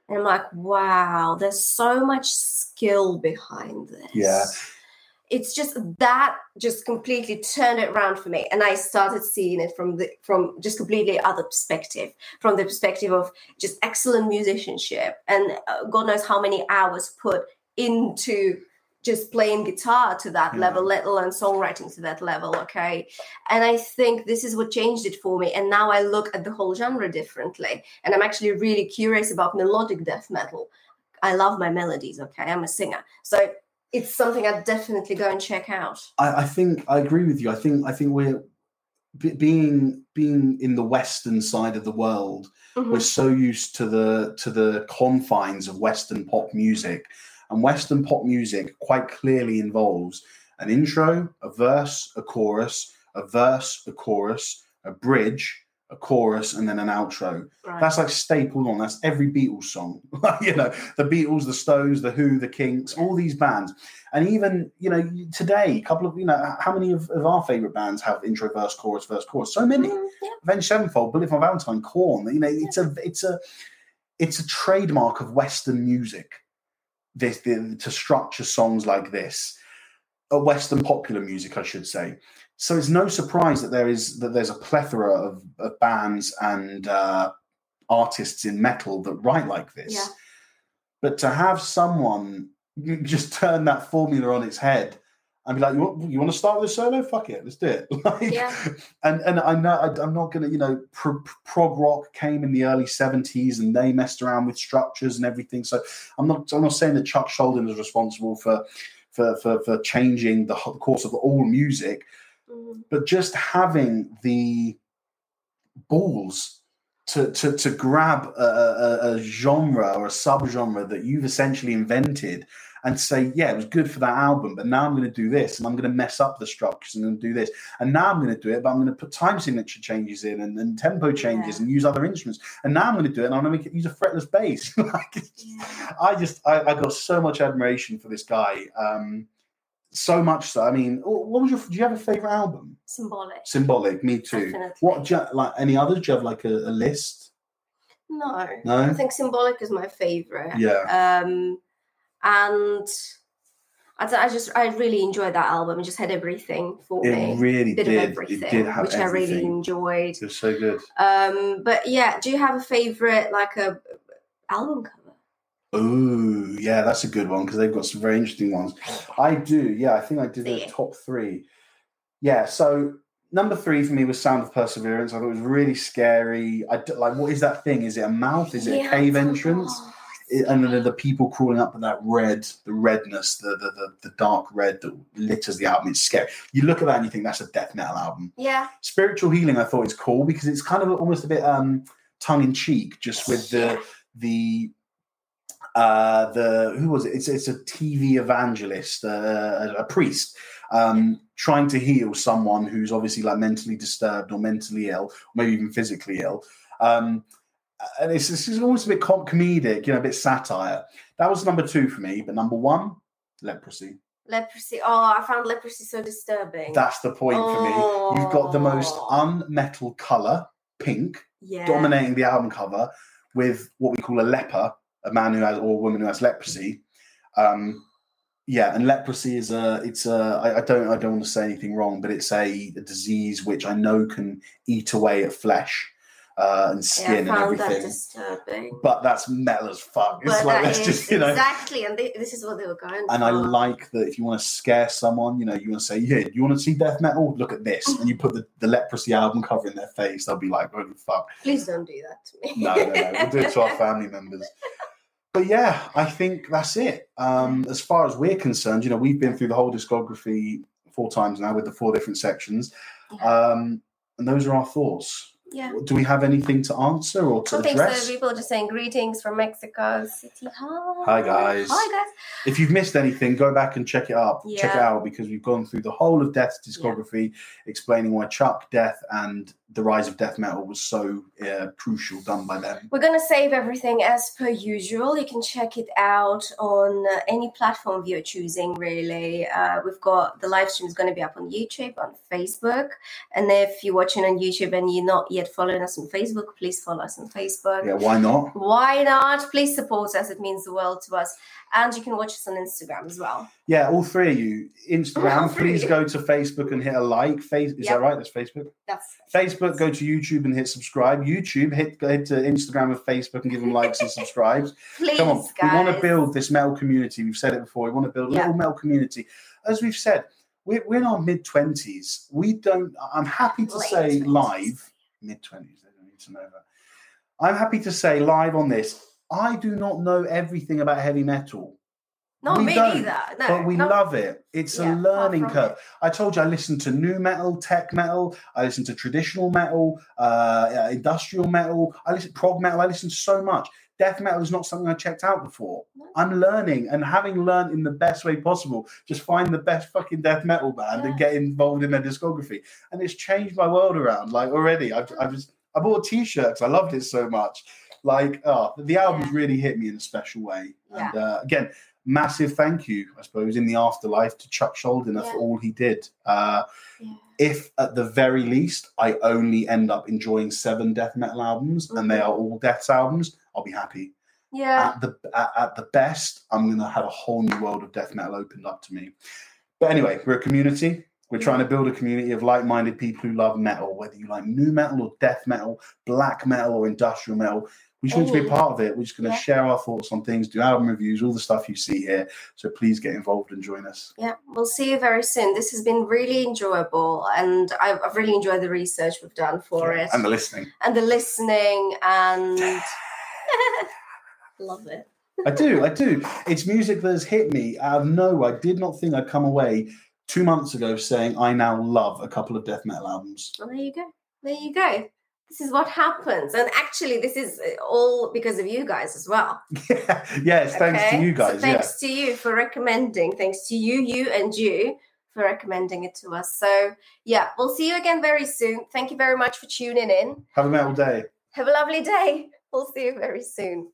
[SPEAKER 2] and I'm like, wow, there's so much skill behind this.
[SPEAKER 1] Yeah.
[SPEAKER 2] It's just that just completely turned it around for me, and I started seeing it from the from just completely other perspective, from the perspective of just excellent musicianship, and uh, God knows how many hours put into just playing guitar to that
[SPEAKER 1] Yeah.
[SPEAKER 2] level, let alone songwriting to that level. Okay, and I think this is what changed it for me, and now I look at the whole genre differently, and I'm actually really curious about melodic death metal. I love my melodies. Okay, I'm a singer, so it's something I'd definitely go and check out.
[SPEAKER 1] I, I think I agree with you. I think I think we're be- being being in the western side of the world.
[SPEAKER 2] Mhm.
[SPEAKER 1] We're so used to the to the confines of Western pop music, and Western pop music quite clearly involves an intro, a verse, a chorus, a verse, a chorus, a bridge, a chorus, and then an outro.
[SPEAKER 2] Right.
[SPEAKER 1] That's like stapled on. That's every Beatles song. you know, the Beatles, the Stones, the Who, the Kinks, all these bands. And even, you know, today, a couple of, you know, how many of, of our favorite bands have intro, verse, chorus, verse, chorus? So many.
[SPEAKER 2] Mm, yeah.
[SPEAKER 1] Avenged Sevenfold, Bullet for Valentine, Korn. You know, it's a it's a it's a trademark of Western music. This the, to structure songs like this. uh, Western popular music, I should say. So it's no surprise that there is that there's a plethora of, of bands and uh, artists in metal that write like this.
[SPEAKER 2] Yeah.
[SPEAKER 1] But to have someone just turn that formula on its head and be like, you want, you want to start with a solo? Fuck it, let's do it. like,
[SPEAKER 2] Yeah.
[SPEAKER 1] And and I know I, I'm not gonna, you know, pro, prog rock came in the early '70s and they messed around with structures and everything. So I'm not I'm not saying that Chuck Schuldin is responsible for for for, for changing the course of all music, But just having the balls to to to grab a, a, a genre or a subgenre that you've essentially invented and say, yeah, it was good for that album, but now I'm going to do this and I'm going to mess up the structures and I'm going to do this. And now I'm going to do it, but I'm going to put time signature changes in and, and tempo changes
[SPEAKER 2] Yeah.
[SPEAKER 1] and use other instruments. And now I'm going to do it and I'm going to make it use a fretless bass. like,
[SPEAKER 2] Yeah.
[SPEAKER 1] I just, I, I got so much admiration for this guy. Um, so much so. I mean, what was your, do you have a favorite album?
[SPEAKER 2] Symbolic.
[SPEAKER 1] Symbolic, me too.
[SPEAKER 2] Definitely.
[SPEAKER 1] What, do you, like any others? Do you have like a, a list?
[SPEAKER 2] No.
[SPEAKER 1] No.
[SPEAKER 2] I think Symbolic is my favorite.
[SPEAKER 1] Yeah.
[SPEAKER 2] Um, and I, I just I really enjoyed that album. It just had everything for
[SPEAKER 1] It
[SPEAKER 2] me.
[SPEAKER 1] really
[SPEAKER 2] Bit
[SPEAKER 1] did.
[SPEAKER 2] of
[SPEAKER 1] It
[SPEAKER 2] everything,
[SPEAKER 1] did have
[SPEAKER 2] which I really enjoyed.
[SPEAKER 1] It was so good.
[SPEAKER 2] Um, but yeah, do you have a favorite like a album cover?
[SPEAKER 1] Ooh, yeah, that's a good one because they've got some very interesting ones. I do, yeah. I think I did
[SPEAKER 2] the
[SPEAKER 1] top three. Yeah, so number three for me was Sound of Perseverance. I thought it was really scary. I d- like, what is that thing? Is it a mouth? Is it
[SPEAKER 2] Yeah,
[SPEAKER 1] a cave
[SPEAKER 2] oh,
[SPEAKER 1] entrance? It- and then the people crawling up with that red, the redness, the, the the the dark red that litters the album. It's scary. You look at that and you think that's a death metal album.
[SPEAKER 2] Yeah,
[SPEAKER 1] Spiritual healing, I thought is cool because it's kind of almost a bit um tongue in cheek, just with the the uh the who was it? It's it's a TV evangelist, uh, a priest, um, trying to heal someone who's obviously like mentally disturbed or mentally ill, or maybe even physically ill. Um, and it's, it's almost a bit com- comedic, you know, a bit satire. That was number two for me, but number one, leprosy.
[SPEAKER 2] leprosy. Oh, I found leprosy so disturbing.
[SPEAKER 1] That's the point for me. You've got the most
[SPEAKER 2] Oh.
[SPEAKER 1] unmetal color, pink,
[SPEAKER 2] yeah.
[SPEAKER 1] dominating the album cover with what we call a leper, a man who has or a woman who has leprosy. Um, yeah, and leprosy is a it's a I, I don't I don't want to say anything wrong, but it's a, a disease which I know can eat away at flesh uh, and
[SPEAKER 2] Yeah,
[SPEAKER 1] skin and
[SPEAKER 2] found that
[SPEAKER 1] everything.
[SPEAKER 2] disturbing.
[SPEAKER 1] But that's metal as fuck. It's
[SPEAKER 2] But
[SPEAKER 1] like
[SPEAKER 2] that
[SPEAKER 1] that's just you know.
[SPEAKER 2] exactly, and thi- this is what they were going
[SPEAKER 1] And I like that if you want to scare someone, you know, you want to say, yeah, you want to see death metal? Look at this. And you put the, the leprosy album cover in their face, they'll be like, oh, fuck.
[SPEAKER 2] Please don't do that to me.
[SPEAKER 1] No, no, no. We'll do it to our family members. But yeah, I think that's it. Um, as far as we're concerned, you know, we've been through the whole discography four times now with the four different sections. Um, and those are our thoughts.
[SPEAKER 2] yeah.
[SPEAKER 1] Do we have anything to answer or to
[SPEAKER 2] I think so.
[SPEAKER 1] address?
[SPEAKER 2] People are just saying greetings from Mexico City. Hi.
[SPEAKER 1] Hi, guys.
[SPEAKER 2] Hi guys.
[SPEAKER 1] If you've missed anything, go back and check it up. Check it out because we've gone through the whole of Death's discography, explaining why Chuck, Death, and the rise of death metal was so uh, crucial, done by them.
[SPEAKER 2] We're going to save everything as per usual. You can check it out on uh, any platform you're choosing, really. Uh, we've got the live stream is going to be up on YouTube, on Facebook. And if you're watching on YouTube and you're not yet following us on Facebook, please follow us on Facebook.
[SPEAKER 1] Yeah, why not?
[SPEAKER 2] Why not? Please support us. It means the world to us. And you can watch us on Instagram as well.
[SPEAKER 1] Yeah, all three of you. Instagram,
[SPEAKER 2] three.
[SPEAKER 1] please go to Facebook and hit a like. Face, is
[SPEAKER 2] Yep.
[SPEAKER 1] that right? That's Facebook.
[SPEAKER 2] That's
[SPEAKER 1] Facebook, go to YouTube and hit subscribe. YouTube, hit go to Instagram and Facebook and give them likes and subscribes.
[SPEAKER 2] Please,
[SPEAKER 1] Come on,
[SPEAKER 2] guys.
[SPEAKER 1] we want to build this metal community. We've said it before. We want to build a
[SPEAKER 2] Yeah.
[SPEAKER 1] little metal community. As we've said, we're, we're in our mid twenties. We don't. I'm happy to
[SPEAKER 2] Late
[SPEAKER 1] say
[SPEAKER 2] 20s.
[SPEAKER 1] live mid twenties. They don't need to know that. I'm happy to say live on this. I do not know everything about heavy metal,
[SPEAKER 2] No,
[SPEAKER 1] we
[SPEAKER 2] me
[SPEAKER 1] don't,
[SPEAKER 2] neither. No,
[SPEAKER 1] but we
[SPEAKER 2] no.
[SPEAKER 1] love it. It's
[SPEAKER 2] Yeah,
[SPEAKER 1] a learning curve.
[SPEAKER 2] it.
[SPEAKER 1] I told you I listened to new metal, tech metal. I listened to traditional metal, uh, uh, industrial metal. I listen prog metal. I listen to so much. Death metal is not something I checked out before.
[SPEAKER 2] No.
[SPEAKER 1] I'm learning, and having learned in the best way possible, just find the best fucking death metal band and get involved in their discography. And it's changed my world around. Like already, I've, I've just I bought a T-shirt because I loved it so much. Like, oh, the album's
[SPEAKER 2] Yeah.
[SPEAKER 1] really hit me in a special way.
[SPEAKER 2] Yeah.
[SPEAKER 1] And uh, again, massive thank you, I suppose, in the afterlife to Chuck Schuldiner
[SPEAKER 2] Yeah.
[SPEAKER 1] for all he did. Uh,
[SPEAKER 2] Yeah.
[SPEAKER 1] if at the very least I only end up enjoying seven death metal albums and they
[SPEAKER 2] Mhm.
[SPEAKER 1] are all deaths albums, I'll be happy.
[SPEAKER 2] Yeah.
[SPEAKER 1] At the at, at the best, I'm gonna have a whole new world of death metal opened up to me. But anyway, we're a community. We're trying to build a community of like-minded people who love metal, whether you like new metal or death metal, black metal or industrial metal. We just want to be a part of it. We're just going to
[SPEAKER 2] Yeah.
[SPEAKER 1] share our thoughts on things, do album reviews, all the stuff you see here. So please get involved and join us.
[SPEAKER 2] Yeah, we'll see you very soon. This has been really enjoyable, and I've, I've really enjoyed the research we've done for
[SPEAKER 1] Yeah,
[SPEAKER 2] it,
[SPEAKER 1] And the listening.
[SPEAKER 2] and the listening, and love it.
[SPEAKER 1] I do, I do. It's music that has hit me out of nowhere. I did not think I'd come away two months ago saying I now love a couple of death metal albums.
[SPEAKER 2] Well, there you go. There you go. This is what happens, and actually, this is uh, all because of you guys as well.
[SPEAKER 1] yeah, yeah, it's thanks to you guys.
[SPEAKER 2] So thanks to you for recommending. Thanks to you, you, and you for recommending it to us. So yeah, we'll see you again very soon. Thank you very much for tuning in.
[SPEAKER 1] Have a metal day.
[SPEAKER 2] Have a lovely day. We'll see you very soon.